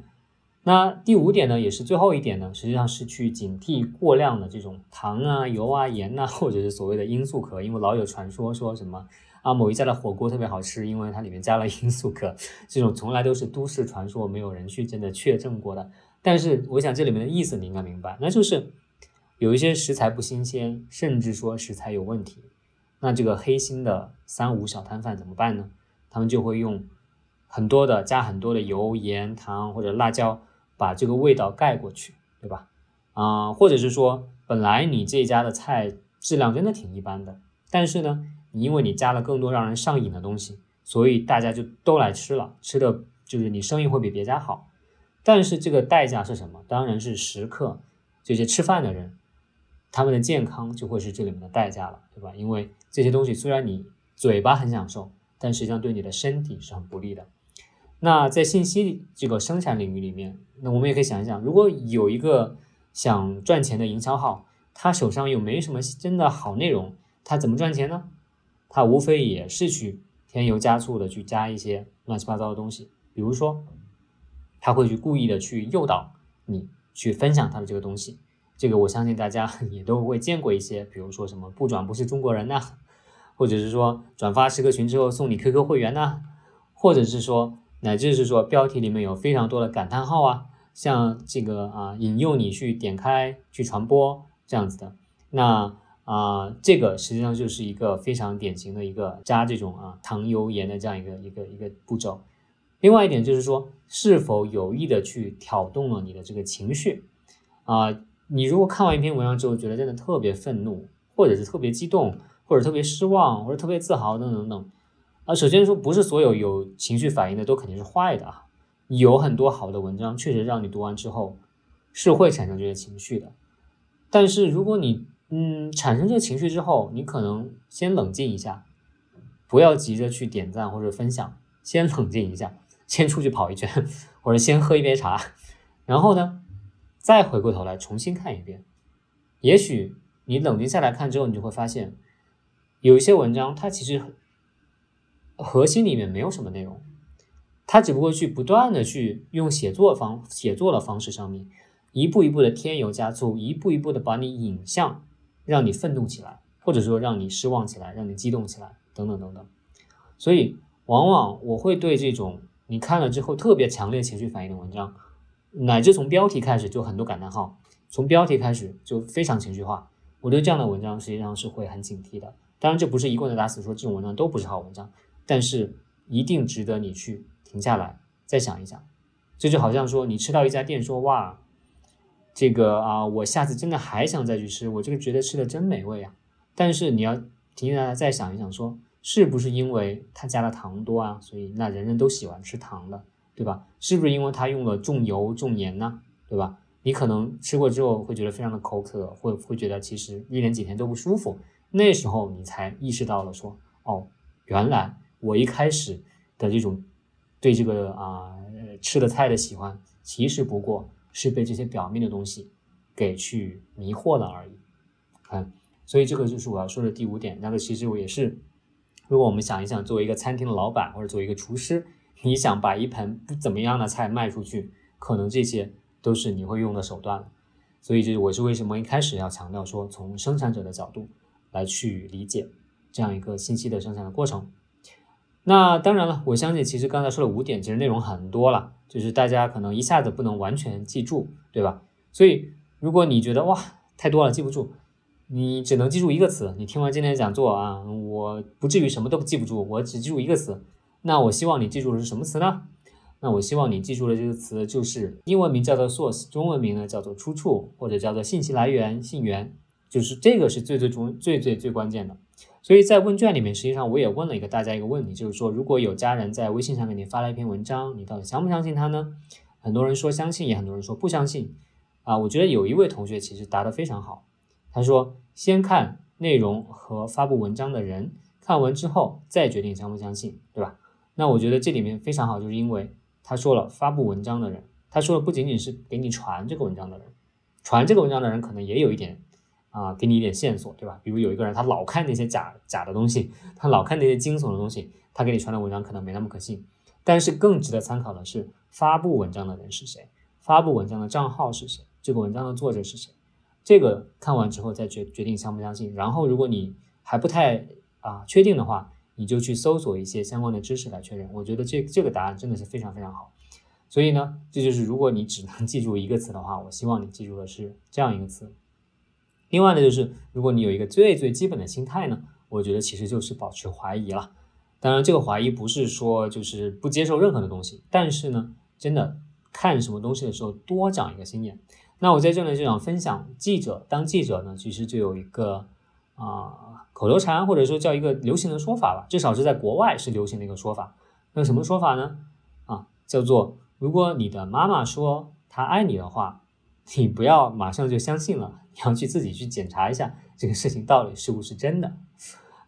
那第五点呢，也是最后一点呢，实际上是去警惕过量的这种糖啊、油啊、盐呐，或者是所谓的罂粟壳，因为老有传说说什么啊某一家的火锅特别好吃，因为它里面加了罂粟壳，这种从来都是都市传说，没有人去真的确证过的。但是我想这里面的意思你应该明白，那就是有一些食材不新鲜，甚至说食材有问题，那这个黑心的三无小摊贩怎么办呢？他们就会用很多的加很多的油、盐、糖或者辣椒，把这个味道盖过去，对吧？啊，或者是说本来你这家的菜质量真的挺一般的，但是呢，因为你加了更多让人上瘾的东西，所以大家就都来吃了，吃的就是你生意会比别家好。但是这个代价是什么？当然是食客这些吃饭的人，他们的健康就会是这里面的代价了，对吧？因为这些东西虽然你嘴巴很享受，但实际上对你的身体是很不利的。那在信息这个生产领域里面，那我们也可以想一想，如果有一个想赚钱的营销号，他手上又没什么真的好内容，他怎么赚钱呢？他无非也是去添油加醋的去加一些乱七八糟的东西，比如说。他会去故意的去诱导你去分享他的这个东西，这个我相信大家 也都会见过一些，比如说什么不转不是中国人呐，或者是说转发十个群之后送你 QQ 会员呐，或者是说乃至是说标题里面有非常多的感叹号啊，像这个啊引诱你去点开去传播这样子的，那啊这个实际上就是一个非常典型的一个加这种啊糖油盐的这样一个一个一个步骤。另外一点就是说，是否有意的去挑动了你的这个情绪啊？你如果看完一篇文章之后，觉得真的特别愤怒，或者是特别激动，或者特别失望，或者特别自豪等等等啊。首先说，不是所有有情绪反应的都肯定是坏的啊。有很多好的文章确实让你读完之后是会产生这些情绪的。但是如果你嗯产生这个情绪之后，你可能先冷静一下，不要急着去点赞或者分享，先冷静一下。先出去跑一圈，或者先喝一杯茶，然后呢，再回过头来重新看一遍。也许你冷静下来看之后，你就会发现，有一些文章它其实核心里面没有什么内容，它只不过去不断的去用写作方写作的方式上面，一步一步的添油加醋，一步一步的把你引向让你愤怒起来，或者说让你失望起来，让你激动起来，等等等等。所以往往我会对这种。你看了之后特别强烈情绪反应的文章，乃至从标题开始就很多感叹号，从标题开始就非常情绪化。我对这样的文章实际上是会很警惕的。当然，这不是一棍子打死说这种文章都不是好文章，但是一定值得你去停下来再想一想。这就好像说你吃到一家店说哇，这个啊，我下次真的还想再去吃，我这个觉得吃的真美味啊。但是你要停下来再想一想说。是不是因为他加了糖多啊？所以那人人都喜欢吃糖的，对吧？是不是因为他用了重油重盐呢？对吧？你可能吃过之后会觉得非常的口渴，会会觉得其实一连几天都不舒服。那时候你才意识到了说，哦，原来我一开始的这种对这个啊吃的菜的喜欢，其实不过是被这些表面的东西给去迷惑了而已。看，所以这个就是我要说的第五点。那个其实我也是。如果我们想一想，作为一个餐厅的老板或者作为一个厨师，你想把一盆不怎么样的菜卖出去，可能这些都是你会用的手段。所以，这我是为什么一开始要强调说，从生产者的角度来去理解这样一个信息的生产的过程。那当然了，我相信其实刚才说了五点，其实内容很多了，就是大家可能一下子不能完全记住，对吧？所以，如果你觉得哇太多了记不住。你只能记住一个词。你听完今天的讲座啊，我不至于什么都记不住，我只记住一个词。那我希望你记住的是什么词呢？那我希望你记住的这个词就是英文名叫做 source，中文名呢叫做出处或者叫做信息来源、信源，就是这个是最最重、最最最关键的。所以在问卷里面，实际上我也问了一个大家一个问题，就是说如果有家人在微信上给你发了一篇文章，你到底相不相信他呢？很多人说相信，也很多人说不相信。啊，我觉得有一位同学其实答得非常好，他说先看内容和发布文章的人，看完之后再决定相不相信，对吧？那我觉得这里面非常好，就是因为他说了发布文章的人，他说的不仅仅是给你传这个文章的人，传这个文章的人可能也有一点啊，给你一点线索，对吧？比如有一个人他老看那些假假的东西，他老看那些惊悚的东西，他给你传的文章可能没那么可信。但是更值得参考的是发布文章的人是谁，发布文章的账号是谁。这个文章的作者是谁？这个看完之后再决决定相不相信。然后，如果你还不太啊确定的话，你就去搜索一些相关的知识来确认。我觉得这这个答案真的是非常非常好。所以呢，这就是如果你只能 记住一个词的话，我希望你记住的是这样一个词。另外呢，就是如果你有一个最最基本的心态呢，我觉得其实就是保持怀疑了。当然，这个怀疑不是说就是不接受任何的东西，但是呢，真的看什么东西的时候多长一个心眼。那我在这里就想分享，记者当记者呢，其实就有一个啊口头禅，或者说叫一个流行的说法吧，至少是在国外是流行的一个说法。那什么说法呢？啊，叫做如果你的妈妈说她爱你的话，你不要马上就相信了，你要去自己去检查一下这个事情到底是不是真的，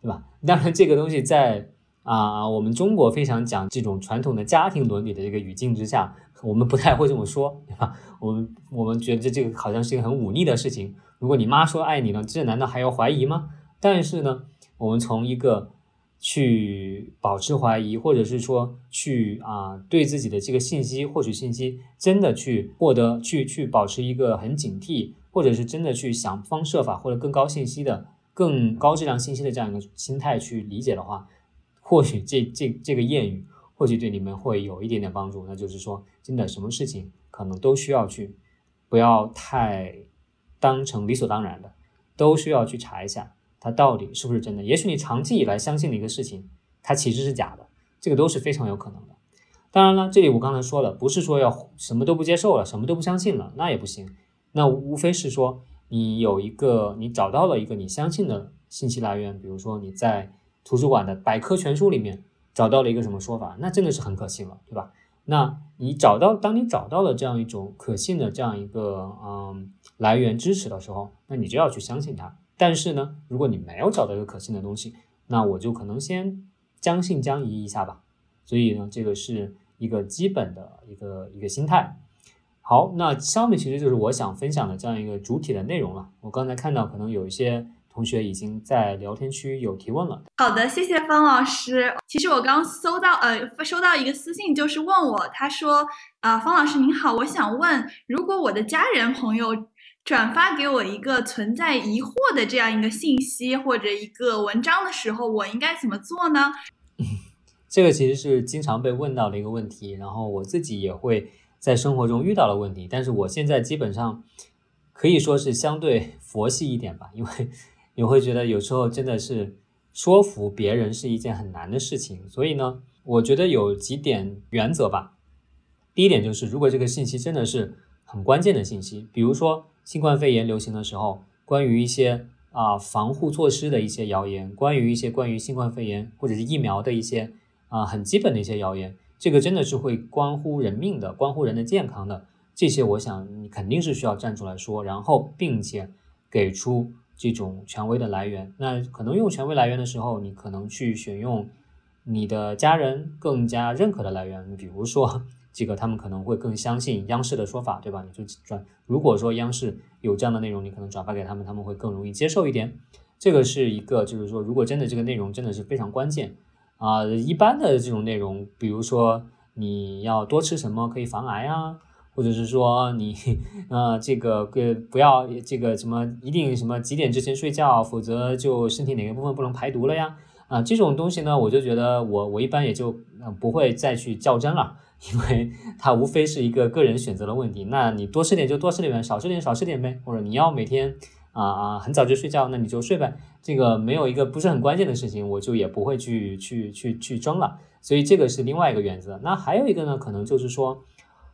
对吧？当然这个东西在啊我们中国非常讲这种传统的家庭伦理的这个语境之下。我们不太会这么说，对吧？我们我们觉得这个好像是一个很忤逆的事情。如果你妈说爱你呢，这难道还要怀疑吗？但是呢，我们从一个去保持怀疑，或者是说去啊对自己的这个信息获取信息，真的去获得去去保持一个很警惕，或者是真的去想方设法获得更高信息的、更高质量信息的这样一个心态去理解的话，或许这这这个谚语。或许对你们会有一点点帮助，那就是说，真的什么事情可能都需要去，不要太当成理所当然的，都需要去查一下它到底是不是真的。也许你长期以来相信的一个事情，它其实是假的，这个都是非常有可能的。当然了，这里我刚才说了，不是说要什么都不接受了，什么都不相信了，那也不行。那无非是说，你有一个，你找到了一个你相信的信息来源，比如说你在图书馆的百科全书里面。找到了一个什么说法，那真的是很可信了，对吧？那你找到，当你找到了这样一种可信的这样一个嗯来源支持的时候，那你就要去相信它。但是呢，如果你没有找到一个可信的东西，那我就可能先将信将疑一下吧。所以呢，这个是一个基本的一个一个心态。好，那上面其实就是我想分享的这样一个主体的内容了。我刚才看到可能有一些。同学已经在聊天区有提问了。好的，谢谢方老师。其实我刚搜到，呃，收到一个私信，就是问我，他说，啊，方老师您好，我想问，如果我的家人朋友转发给我一个存在疑惑的这样一个信息或者一个文章的时候，我应该怎么做呢？这个其实是经常被问到的一个问题，然后我自己也会在生活中遇到的问题，但是我现在基本上可以说是相对佛系一点吧，因为。你会觉得有时候真的是说服别人是一件很难的事情，所以呢，我觉得有几点原则吧。第一点就是，如果这个信息真的是很关键的信息，比如说新冠肺炎流行的时候，关于一些啊防护措施的一些谣言，关于一些关于新冠肺炎或者是疫苗的一些啊很基本的一些谣言，这个真的是会关乎人命的，关乎人的健康的，这些我想你肯定是需要站出来说，然后并且给出。这种权威的来源，那可能用权威来源的时候，你可能去选用你的家人更加认可的来源，比如说这个他们可能会更相信央视的说法，对吧？你就转，如果说央视有这样的内容，你可能转发给他们，他们会更容易接受一点。这个是一个，就是说，如果真的这个内容真的是非常关键啊，一般的这种内容，比如说你要多吃什么可以防癌啊。或者是说你，呃，这个个不要这个什么一定什么几点之前睡觉，否则就身体哪个部分不能排毒了呀？啊，这种东西呢，我就觉得我我一般也就不会再去较真了，因为 它无非是一个个人选择的问题。那你多吃点就多吃点呗，少吃点少吃点呗，或者你要每天啊啊很早就睡觉，那你就睡呗。这个没有一个不是很关键的事情，我就也不会去去去去争了。所以这个是另外一个原则。那还有一个呢，可能就是说，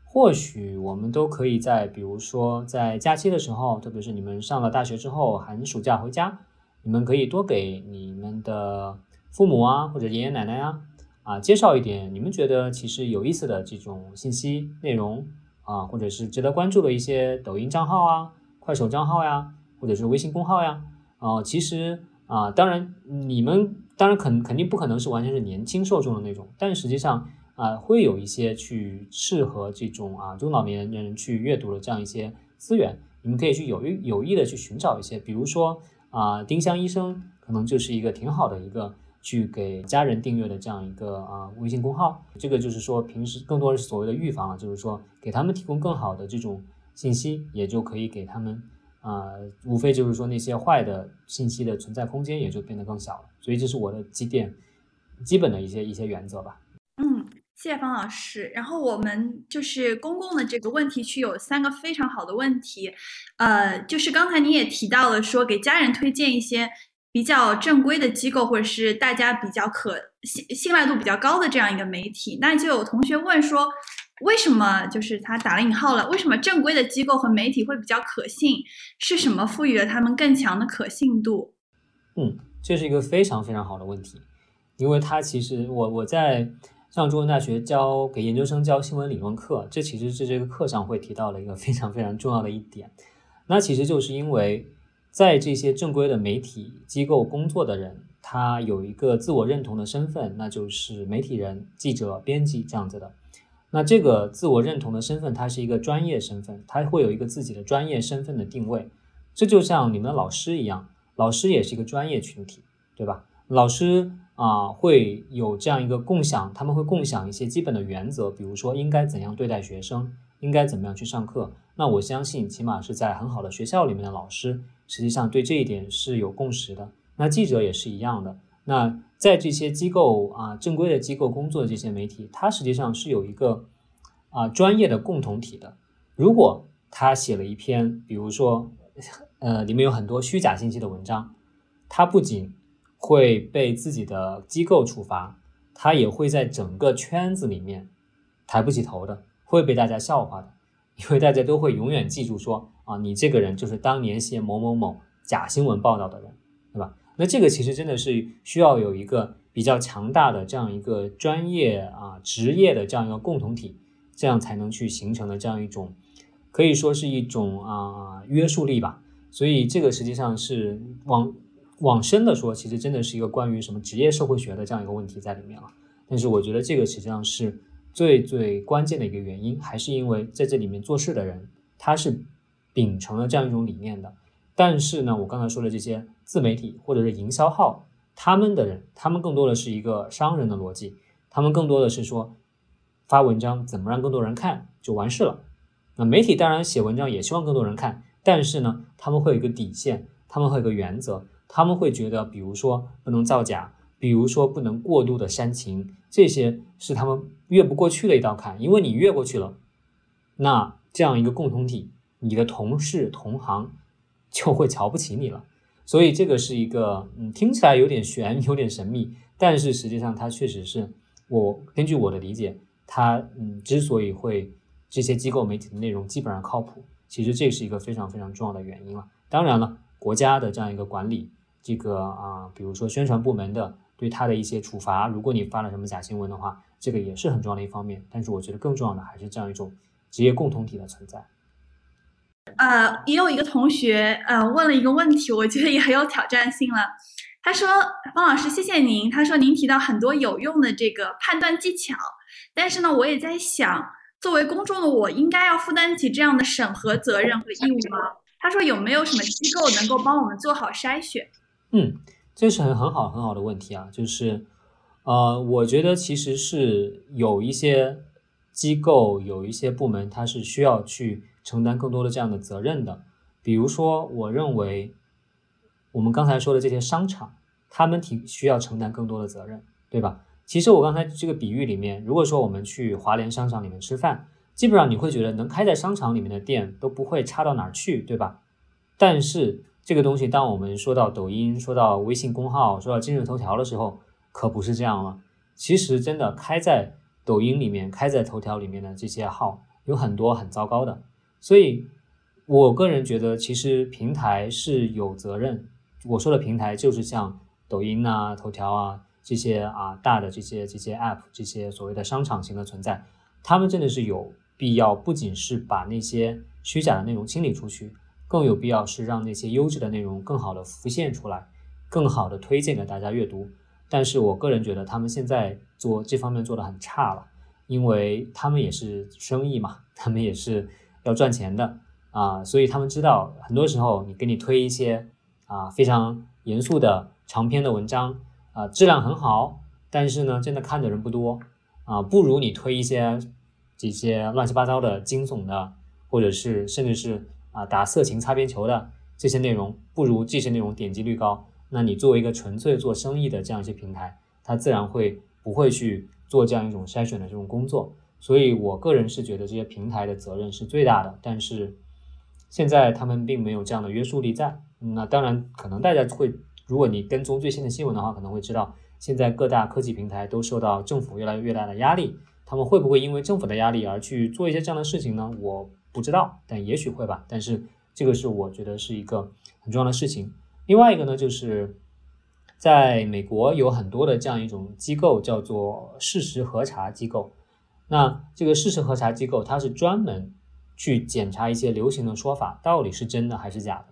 或许我们都可以在比如说在假期的时候，特别是你们上了大学之后，寒暑假回家，你们可以多给你们的父母啊或者爷爷奶奶啊啊介绍一点你们觉得其实有意思的这种信息内容啊，或者是值得关注的一些抖音账号啊、快手账号呀，或者是微信公号呀。哦，其实啊，当然你们当然肯肯定不可能是完全是年轻受众的那种，但实际上啊，会有一些去适合这种啊中老年人去阅读的这样一些资源，你们可以去有意有意的去寻找一些，比如说啊，丁香医生可能就是一个挺好的一个去给家人订阅的这样一个啊微信公号，这个就是说平时更多是所谓的预防，就是说给他们提供更好的这种信息，也就可以给他们。啊，无非就是说那些坏的信息的存在空间也就变得更小了，所以这是我的几点基本的一些一些原则吧。嗯，谢谢方老师。然后我们就是公共的这个问题区有三个非常好的问题，呃，就是刚才你也提到了说给家人推荐一些比较正规的机构或者是大家比较可信信赖度比较高的这样一个媒体，那就有同学问说。为什么就是他打了引号了？为什么正规的机构和媒体会比较可信？是什么赋予了他们更强的可信度？嗯，这是一个非常非常好的问题，因为它其实我我在上中文大学教给研究生教新闻理论课，这其实是这个课上会提到的一个非常非常重要的一点。那其实就是因为在这些正规的媒体机构工作的人，他有一个自我认同的身份，那就是媒体人、记者、编辑这样子的。那这个自我认同的身份，它是一个专业身份，它会有一个自己的专业身份的定位。这就像你们的老师一样，老师也是一个专业群体，对吧？老师啊，会有这样一个共享，他们会共享一些基本的原则，比如说应该怎样对待学生，应该怎么样去上课。那我相信，起码是在很好的学校里面的老师，实际上对这一点是有共识的。那记者也是一样的。那在这些机构啊，正规的机构工作的这些媒体，它实际上是有一个啊专业的共同体的。如果他写了一篇，比如说，呃，里面有很多虚假信息的文章，他不仅会被自己的机构处罚，他也会在整个圈子里面抬不起头的，会被大家笑话的，因为大家都会永远记住说啊，你这个人就是当年写某某某假新闻报道的人，对吧？那这个其实真的是需要有一个比较强大的这样一个专业啊职业的这样一个共同体，这样才能去形成的这样一种，可以说是一种啊约束力吧。所以这个实际上是往往深的说，其实真的是一个关于什么职业社会学的这样一个问题在里面了。但是我觉得这个实际上是最最关键的一个原因，还是因为在这里面做事的人他是秉承了这样一种理念的。但是呢，我刚才说的这些。自媒体或者是营销号，他们的人，他们更多的是一个商人的逻辑，他们更多的是说发文章怎么让更多人看就完事了。那媒体当然写文章也希望更多人看，但是呢，他们会有一个底线，他们会有个原则，他们会觉得，比如说不能造假，比如说不能过度的煽情，这些是他们越不过去的一道坎，因为你越过去了，那这样一个共同体，你的同事同行就会瞧不起你了。所以这个是一个，嗯，听起来有点悬，有点神秘，但是实际上它确实是我根据我的理解，它，嗯，之所以会这些机构媒体的内容基本上靠谱，其实这是一个非常非常重要的原因了。当然了，国家的这样一个管理，这个啊，比如说宣传部门的对他的一些处罚，如果你发了什么假新闻的话，这个也是很重要的一方面。但是我觉得更重要的还是这样一种职业共同体的存在。呃，也有一个同学呃问了一个问题，我觉得也很有挑战性了。他说：“方老师，谢谢您。他说您提到很多有用的这个判断技巧，但是呢，我也在想，作为公众的我，应该要负担起这样的审核责任和义务吗？”他说：“有没有什么机构能够帮我们做好筛选？”嗯，这是很很好很好的问题啊。就是，呃，我觉得其实是有一些机构、有一些部门，它是需要去。承担更多的这样的责任的，比如说，我认为我们刚才说的这些商场，他们挺需要承担更多的责任，对吧？其实我刚才这个比喻里面，如果说我们去华联商场里面吃饭，基本上你会觉得能开在商场里面的店都不会差到哪儿去，对吧？但是这个东西，当我们说到抖音、说到微信公号、说到今日头条的时候，可不是这样了。其实真的开在抖音里面、开在头条里面的这些号，有很多很糟糕的。所以，我个人觉得，其实平台是有责任。我说的平台，就是像抖音啊、头条啊这些啊大的这些这些 app，这些所谓的商场型的存在，他们真的是有必要，不仅是把那些虚假的内容清理出去。更有必要是让那些优质的内容更好的浮现出来，更好的推荐给大家阅读。但是我个人觉得他们现在做这方面做的很差了，因为他们也是生意嘛，他们也是要赚钱的啊，所以他们知道很多时候你给你推一些啊非常严肃的长篇的文章啊，质量很好，但是呢真的看的人不多啊，不如你推一些这些乱七八糟的惊悚的，或者是甚至是。啊，打色情擦边球的这些内容不如这些内容点击率高。那你作为一个纯粹做生意的这样一些平台，它自然会不会去做这样一种筛选的这种工作。所以我个人是觉得这些平台的责任是最大的。但是现在他们并没有这样的约束力在。那当然，可能大家会，如果你跟踪最新的新闻的话，可能会知道，现在各大科技平台都受到政府越来越大的压力。他们会不会因为政府的压力而去做一些这样的事情呢？我。不知道，但也许会吧。但是这个是我觉得是一个很重要的事情。另外一个呢，就是在美国有很多的这样一种机构，叫做事实核查机构。那这个事实核查机构，它是专门去检查一些流行的说法到底是真的还是假的。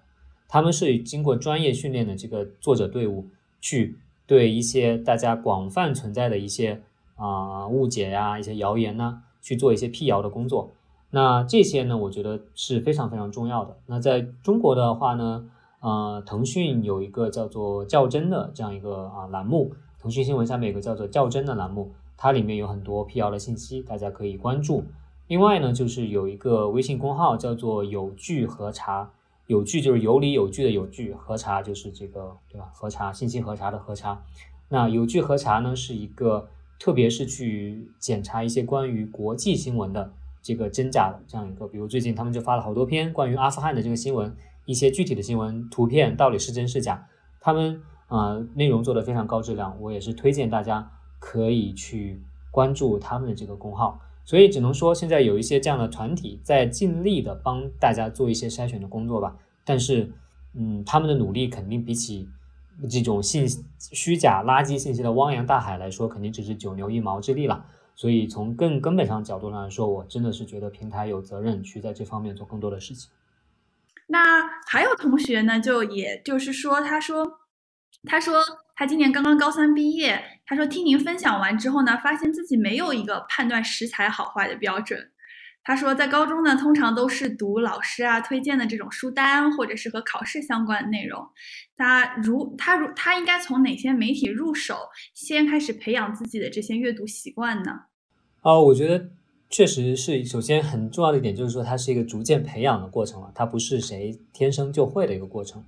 他们是经过专业训练的这个作者队伍，去对一些大家广泛存在的一些啊误解呀、一些谣言呢，去做一些辟谣的工作。那这些呢，我觉得是非常非常重要的。那在中国的话呢，呃，腾讯有一个叫做“较真”的这样一个啊栏目，腾讯新闻下面有个叫做“较真”的栏目，它里面有很多辟谣的信息，大家可以关注。另外呢，就是有一个微信公号叫做“有据核查”，有据就是有理有据的有据，核查就是这个对吧？核查信息核查的核查。那有据核查呢，是一个特别是去检查一些关于国际新闻的。这个真假的这样一个，比如最近他们就发了好多篇关于阿富汗的这个新闻，一些具体的新闻图片到底是真是假，他们啊内容做的非常高质量，我也是推荐大家可以去关注他们的这个公号。所以只能说现在有一些这样的团体在尽力的帮大家做一些筛选的工作吧，但是嗯他们的努力肯定比起这种信虚假垃圾信息的汪洋大海来说，肯定只是九牛一毛之力了。所以从更根本上角度上来说，我真的是觉得平台有责任去在这方面做更多的事情。那还有同学呢，就也就是说，他说，他说他今年刚刚高三毕业，他说听您分享完之后呢，发现自己没有一个判断食材好坏的标准。他说，在高中呢，通常都是读老师啊推荐的这种书单，或者是和考试相关的内容。他如他如他应该从哪些媒体入手，先开始培养自己的这些阅读习惯呢？啊，我觉得确实是，首先很重要的一点就是说，它是一个逐渐培养的过程了，它不是谁天生就会的一个过程。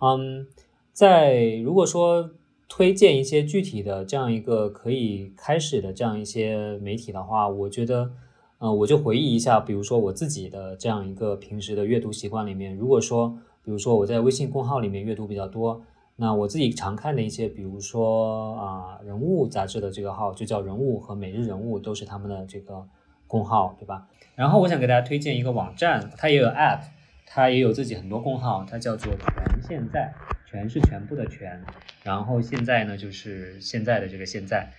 嗯，在如果说推荐一些具体的这样一个可以开始的这样一些媒体的话，我觉得。呃，我就回忆一下，比如说我自己的这样一个平时的阅读习惯里面，如果说，比如说我在微信公号里面阅读比较多，那我自己常看的一些，比如说啊，人物杂志的这个号就叫人物和每日人物都是他们的这个公号，对吧？然后我想给大家推荐一个网站，它也有 app，它也有自己很多公号，它叫做全现在，全是全部的全，然后现在呢就是现在的这个现在。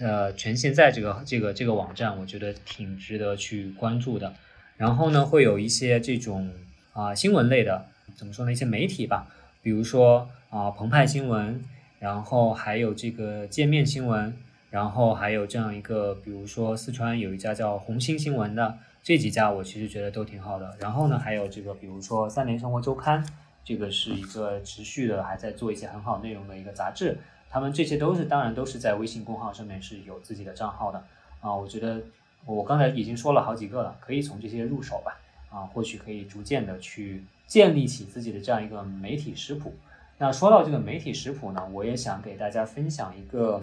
呃，全现在这个这个这个网站，我觉得挺值得去关注的。然后呢，会有一些这种啊新闻类的，怎么说呢？一些媒体吧，比如说啊澎湃新闻，然后还有这个界面新闻，然后还有这样一个，比如说四川有一家叫红星新闻的，这几家我其实觉得都挺好的。然后呢，还有这个，比如说三联生活周刊，这个是一个持续的还在做一些很好内容的一个杂志。他们这些都是，当然都是在微信公号上面是有自己的账号的啊。我觉得我刚才已经说了好几个了，可以从这些入手吧啊，或许可以逐渐的去建立起自己的这样一个媒体食谱。那说到这个媒体食谱呢，我也想给大家分享一个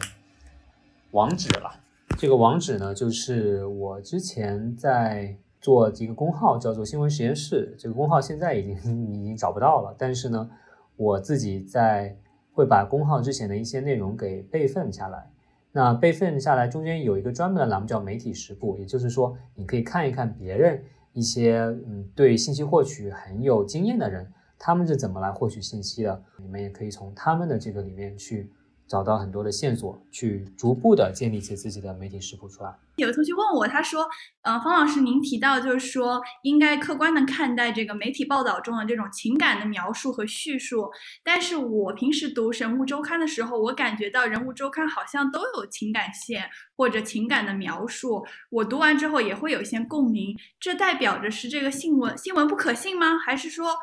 网址了。这个网址呢，就是我之前在做一个公号，叫做新闻实验室。这个公号现在已经已经找不到了，但是呢。我自己在会把工号之前的一些内容给备份下来。那备份下来中间有一个专门的栏目叫媒体实部，也就是说你可以看一看别人一些嗯对信息获取很有经验的人，他们是怎么来获取信息的，你们也可以从他们的这个里面去。找到很多的线索，去逐步的建立起自己的媒体食谱出来。有同学问我，他说：“呃，方老师，您提到就是说应该客观的看待这个媒体报道中的这种情感的描述和叙述，但是我平时读《人物周刊》的时候，我感觉到《人物周刊》好像都有情感线或者情感的描述，我读完之后也会有一些共鸣。这代表着是这个新闻新闻不可信吗？还是说？”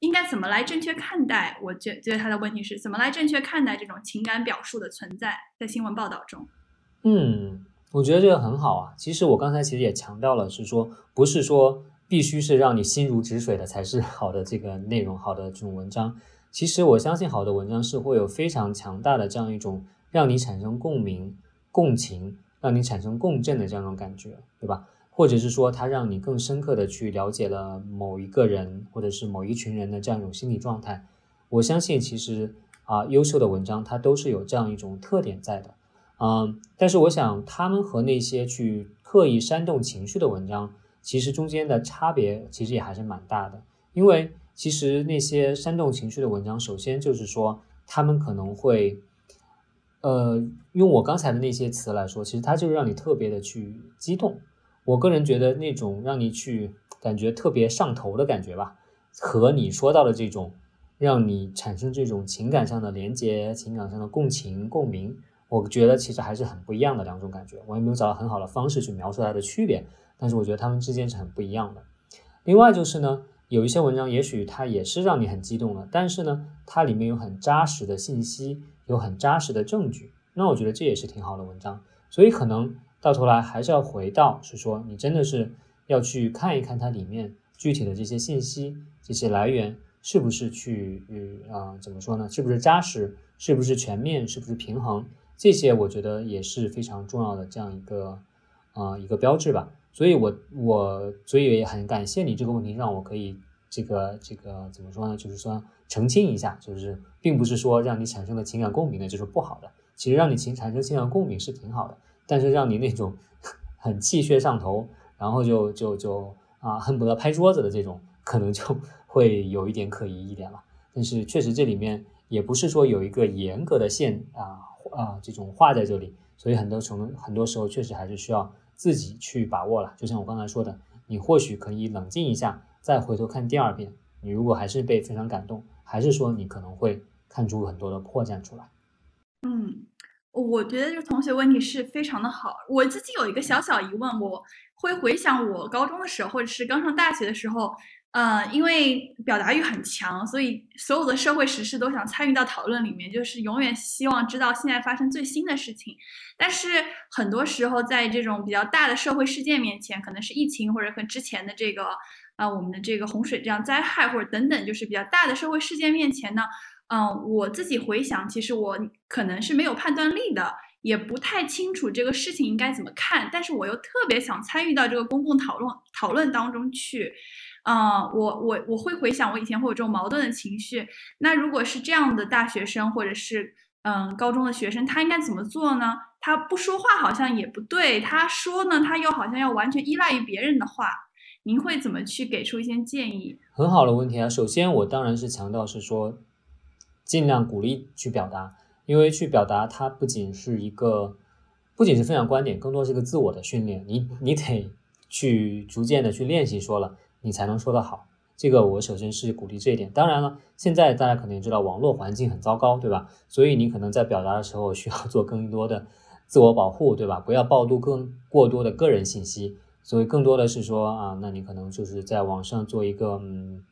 应该怎么来正确看待？我觉觉得他的问题是怎么来正确看待这种情感表述的存在在新闻报道中？嗯，我觉得这个很好啊。其实我刚才其实也强调了，是说不是说必须是让你心如止水的才是好的这个内容，好的这种文章。其实我相信好的文章是会有非常强大的这样一种让你产生共鸣、共情，让你产生共振的这样一种感觉，对吧？或者是说，它让你更深刻的去了解了某一个人，或者是某一群人的这样一种心理状态。我相信，其实啊，优秀的文章它都是有这样一种特点在的。嗯，但是我想，他们和那些去刻意煽动情绪的文章，其实中间的差别其实也还是蛮大的。因为其实那些煽动情绪的文章，首先就是说，他们可能会，呃，用我刚才的那些词来说，其实它就是让你特别的去激动。我个人觉得那种让你去感觉特别上头的感觉吧，和你说到的这种让你产生这种情感上的连接、情感上的共情、共鸣，我觉得其实还是很不一样的两种感觉。我也没有找到很好的方式去描述它的区别，但是我觉得它们之间是很不一样的。另外就是呢，有一些文章也许它也是让你很激动的，但是呢，它里面有很扎实的信息，有很扎实的证据，那我觉得这也是挺好的文章。所以可能。到头来还是要回到，是说你真的是要去看一看它里面具体的这些信息，这些来源是不是去，啊，怎么说呢？是不是扎实？是不是全面？是不是平衡？这些我觉得也是非常重要的这样一个，啊，一个标志吧。所以，我我所以也很感谢你这个问题，让我可以这个这个怎么说呢？就是说澄清一下，就是并不是说让你产生了情感共鸣的就是不好的，其实让你情产生情感共鸣是挺好的。但是让你那种 很气血上头，然后就就就啊恨不得拍桌子的这种，可能就 会有一点可疑一点了。但是确实这里面也不是说有一个严格的线啊啊这种画在这里，所以很多从很多时候确实还是需要自己去把握了。就像我刚才说的，你或许可以冷静一下，再回头看第二遍，你如果还是被非常感动，还是说你可能会看出很多的破绽出来。嗯。我觉得这个同学问题是非常的好。我自己有一个小小疑问，我会回想我高中的时候，或者是刚上大学的时候，呃，因为表达欲很强，所以所有的社会时事都想参与到讨论里面，就是永远希望知道现在发生最新的事情。但是很多时候，在这种比较大的社会事件面前，可能是疫情，或者和之前的这个啊我们的这个洪水这样灾害，或者等等，就是比较大的社会事件面前呢。嗯，我自己回想，其实我可能是没有判断力的，也不太清楚这个事情应该怎么看，但是我又特别想参与到这个公共讨论讨论当中去。嗯，我我我会回想我以前会有这种矛盾的情绪。那如果是这样的大学生或者是嗯高中的学生，他应该怎么做呢？他不说话好像也不对，他说呢，他又好像要完全依赖于别人的话。您会怎么去给出一些建议？很好的问题啊。首先，我当然是强调是说。尽量鼓励去表达，因为去表达它不仅是一个，不仅是分享观点，更多是一个自我的训练。你你得去逐渐的去练习说了，你才能说得好。这个我首先是鼓励这一点。当然了，现在大家肯定知道网络环境很糟糕，对吧？所以你可能在表达的时候需要做更多的自我保护，对吧？不要暴露更过多的个人信息。所以更多的是说啊，那你可能就是在网上做一个嗯。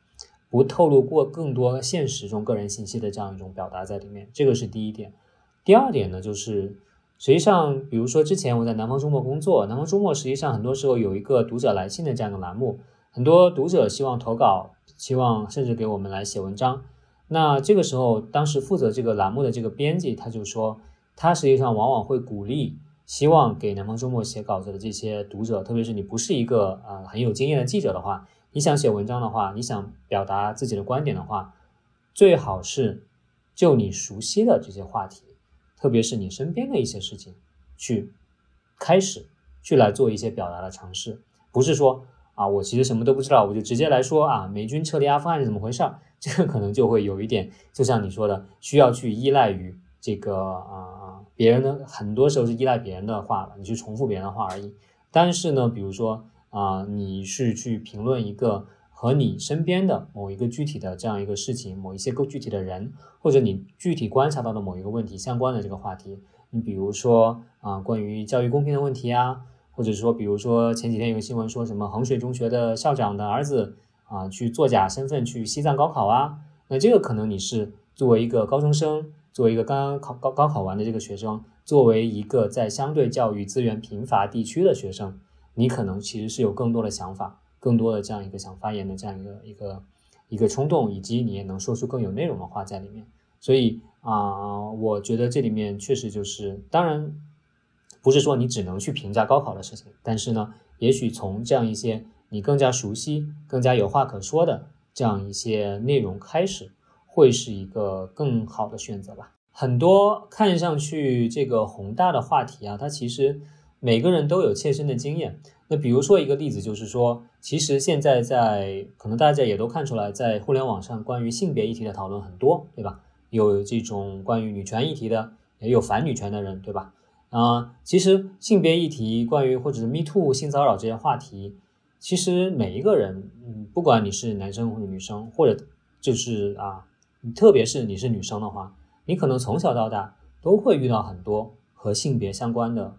不透露过更多现实中个人信息的这样一种表达在里面，这个是第一点。第二点呢，就是实际上，比如说之前我在南方周末工作，南方周末实际上很多时候有一个读者来信的这样的栏目，很多读者希望投稿，希望甚至给我们来写文章。那这个时候，当时负责这个栏目的这个编辑他就说，他实际上往往会鼓励，希望给南方周末写稿子的这些读者，特别是你不是一个呃很有经验的记者的话。你想写文章的话，你想表达自己的观点的话，最好是就你熟悉的这些话题，特别是你身边的一些事情，去开始去来做一些表达的尝试，不是说啊，我其实什么都不知道，我就直接来说啊，美军撤离阿富汗是怎么回事儿，这个可能就会有一点，就像你说的，需要去依赖于这个啊别人的，很多时候是依赖别人的话，你去重复别人的话而已。但是呢，比如说啊，你是去评论一个。和你身边的某一个具体的这样一个事情，某一些够具体的人，或者你具体观察到的某一个问题相关的这个话题，你比如说啊，关于教育公平的问题啊，或者说比如说前几天有个新闻说什么衡水中学的校长的儿子啊去作假身份去西藏高考啊，那这个可能你是作为一个高中生，作为一个刚刚考高高考完的这个学生，作为一个在相对教育资源贫乏地区的学生，你可能其实是有更多的想法。更多的这样一个想发言的这样一个一个一个冲动，以及你也能说出更有内容的话在里面。所以啊，我觉得这里面确实就是，当然不是说你只能去评价高考的事情，但是呢，也许从这样一些你更加熟悉、更加有话可说的这样一些内容开始，会是一个更好的选择吧。很多看上去这个宏大的话题啊，它其实每个人都有切身的经验。那比如说一个例子，就是说，其实现在在可能大家也都看出来，在互联网上关于性别议题的讨论很多，对吧？有这种关于女权议题的，也有反女权的人，对吧？啊，其实性别议题，关于或者是 Me Too 性骚扰这些话题，其实每一个人，嗯，不管你是男生或者女生，或者就是啊，特别是你是女生的话，你可能从小到大都会遇到很多和性别相关的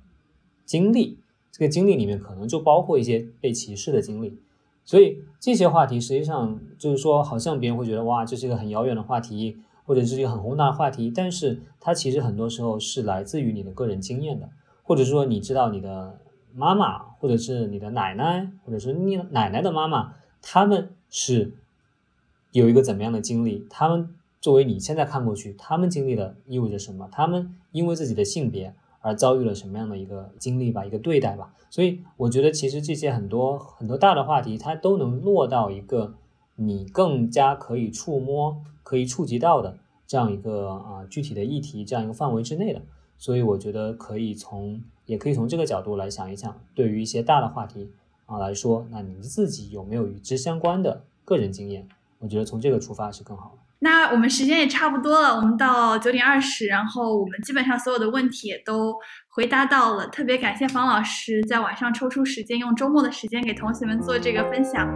经历。这个经历里面可能就包括一些被歧视的经历，所以这些话题实际上就是说，好像别人会觉得哇，这是一个很遥远的话题，或者是一个很宏大的话题，但是它其实很多时候是来自于你的个人经验的，或者说你知道你的妈妈，或者是你的奶奶，或者是你奶奶的妈妈，他们是有一个怎么样的经历？他们作为你现在看过去，他们经历的意味着什么？他们因为自己的性别。而遭遇了什么样的一个经历吧，一个对待吧，所以我觉得其实这些很多很多大的话题，它都能落到一个你更加可以触摸、可以触及到的这样一个啊具体的议题这样一个范围之内的。所以我觉得可以从，也可以从这个角度来想一想，对于一些大的话题啊来说，那你自己有没有与之相关的个人经验？我觉得从这个出发是更好的。那我们时间也差不多了，我们到九点二十，然后我们基本上所有的问题也都回答到了。特别感谢方老师在晚上抽出时间，用周末的时间给同学们做这个分享。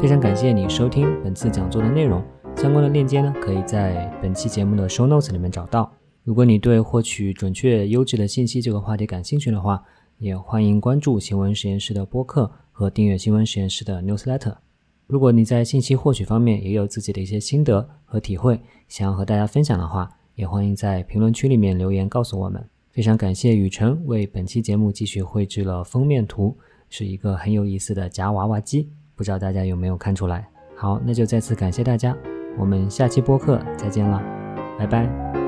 非常感谢你收听本次讲座的内容，相关的链接呢，可以在本期节目的 show notes 里面找到。如果你对获取准确优质的信息这个话题感兴趣的话，也欢迎关注新闻实验室的播客和订阅新闻实验室的 newsletter。如果你在信息获取方面也有自己的一些心得和体会，想要和大家分享的话，也欢迎在评论区里面留言告诉我们。非常感谢雨辰为本期节目继续绘制了封面图，是一个很有意思的夹娃娃机，不知道大家有没有看出来？好，那就再次感谢大家，我们下期播客再见了，拜拜。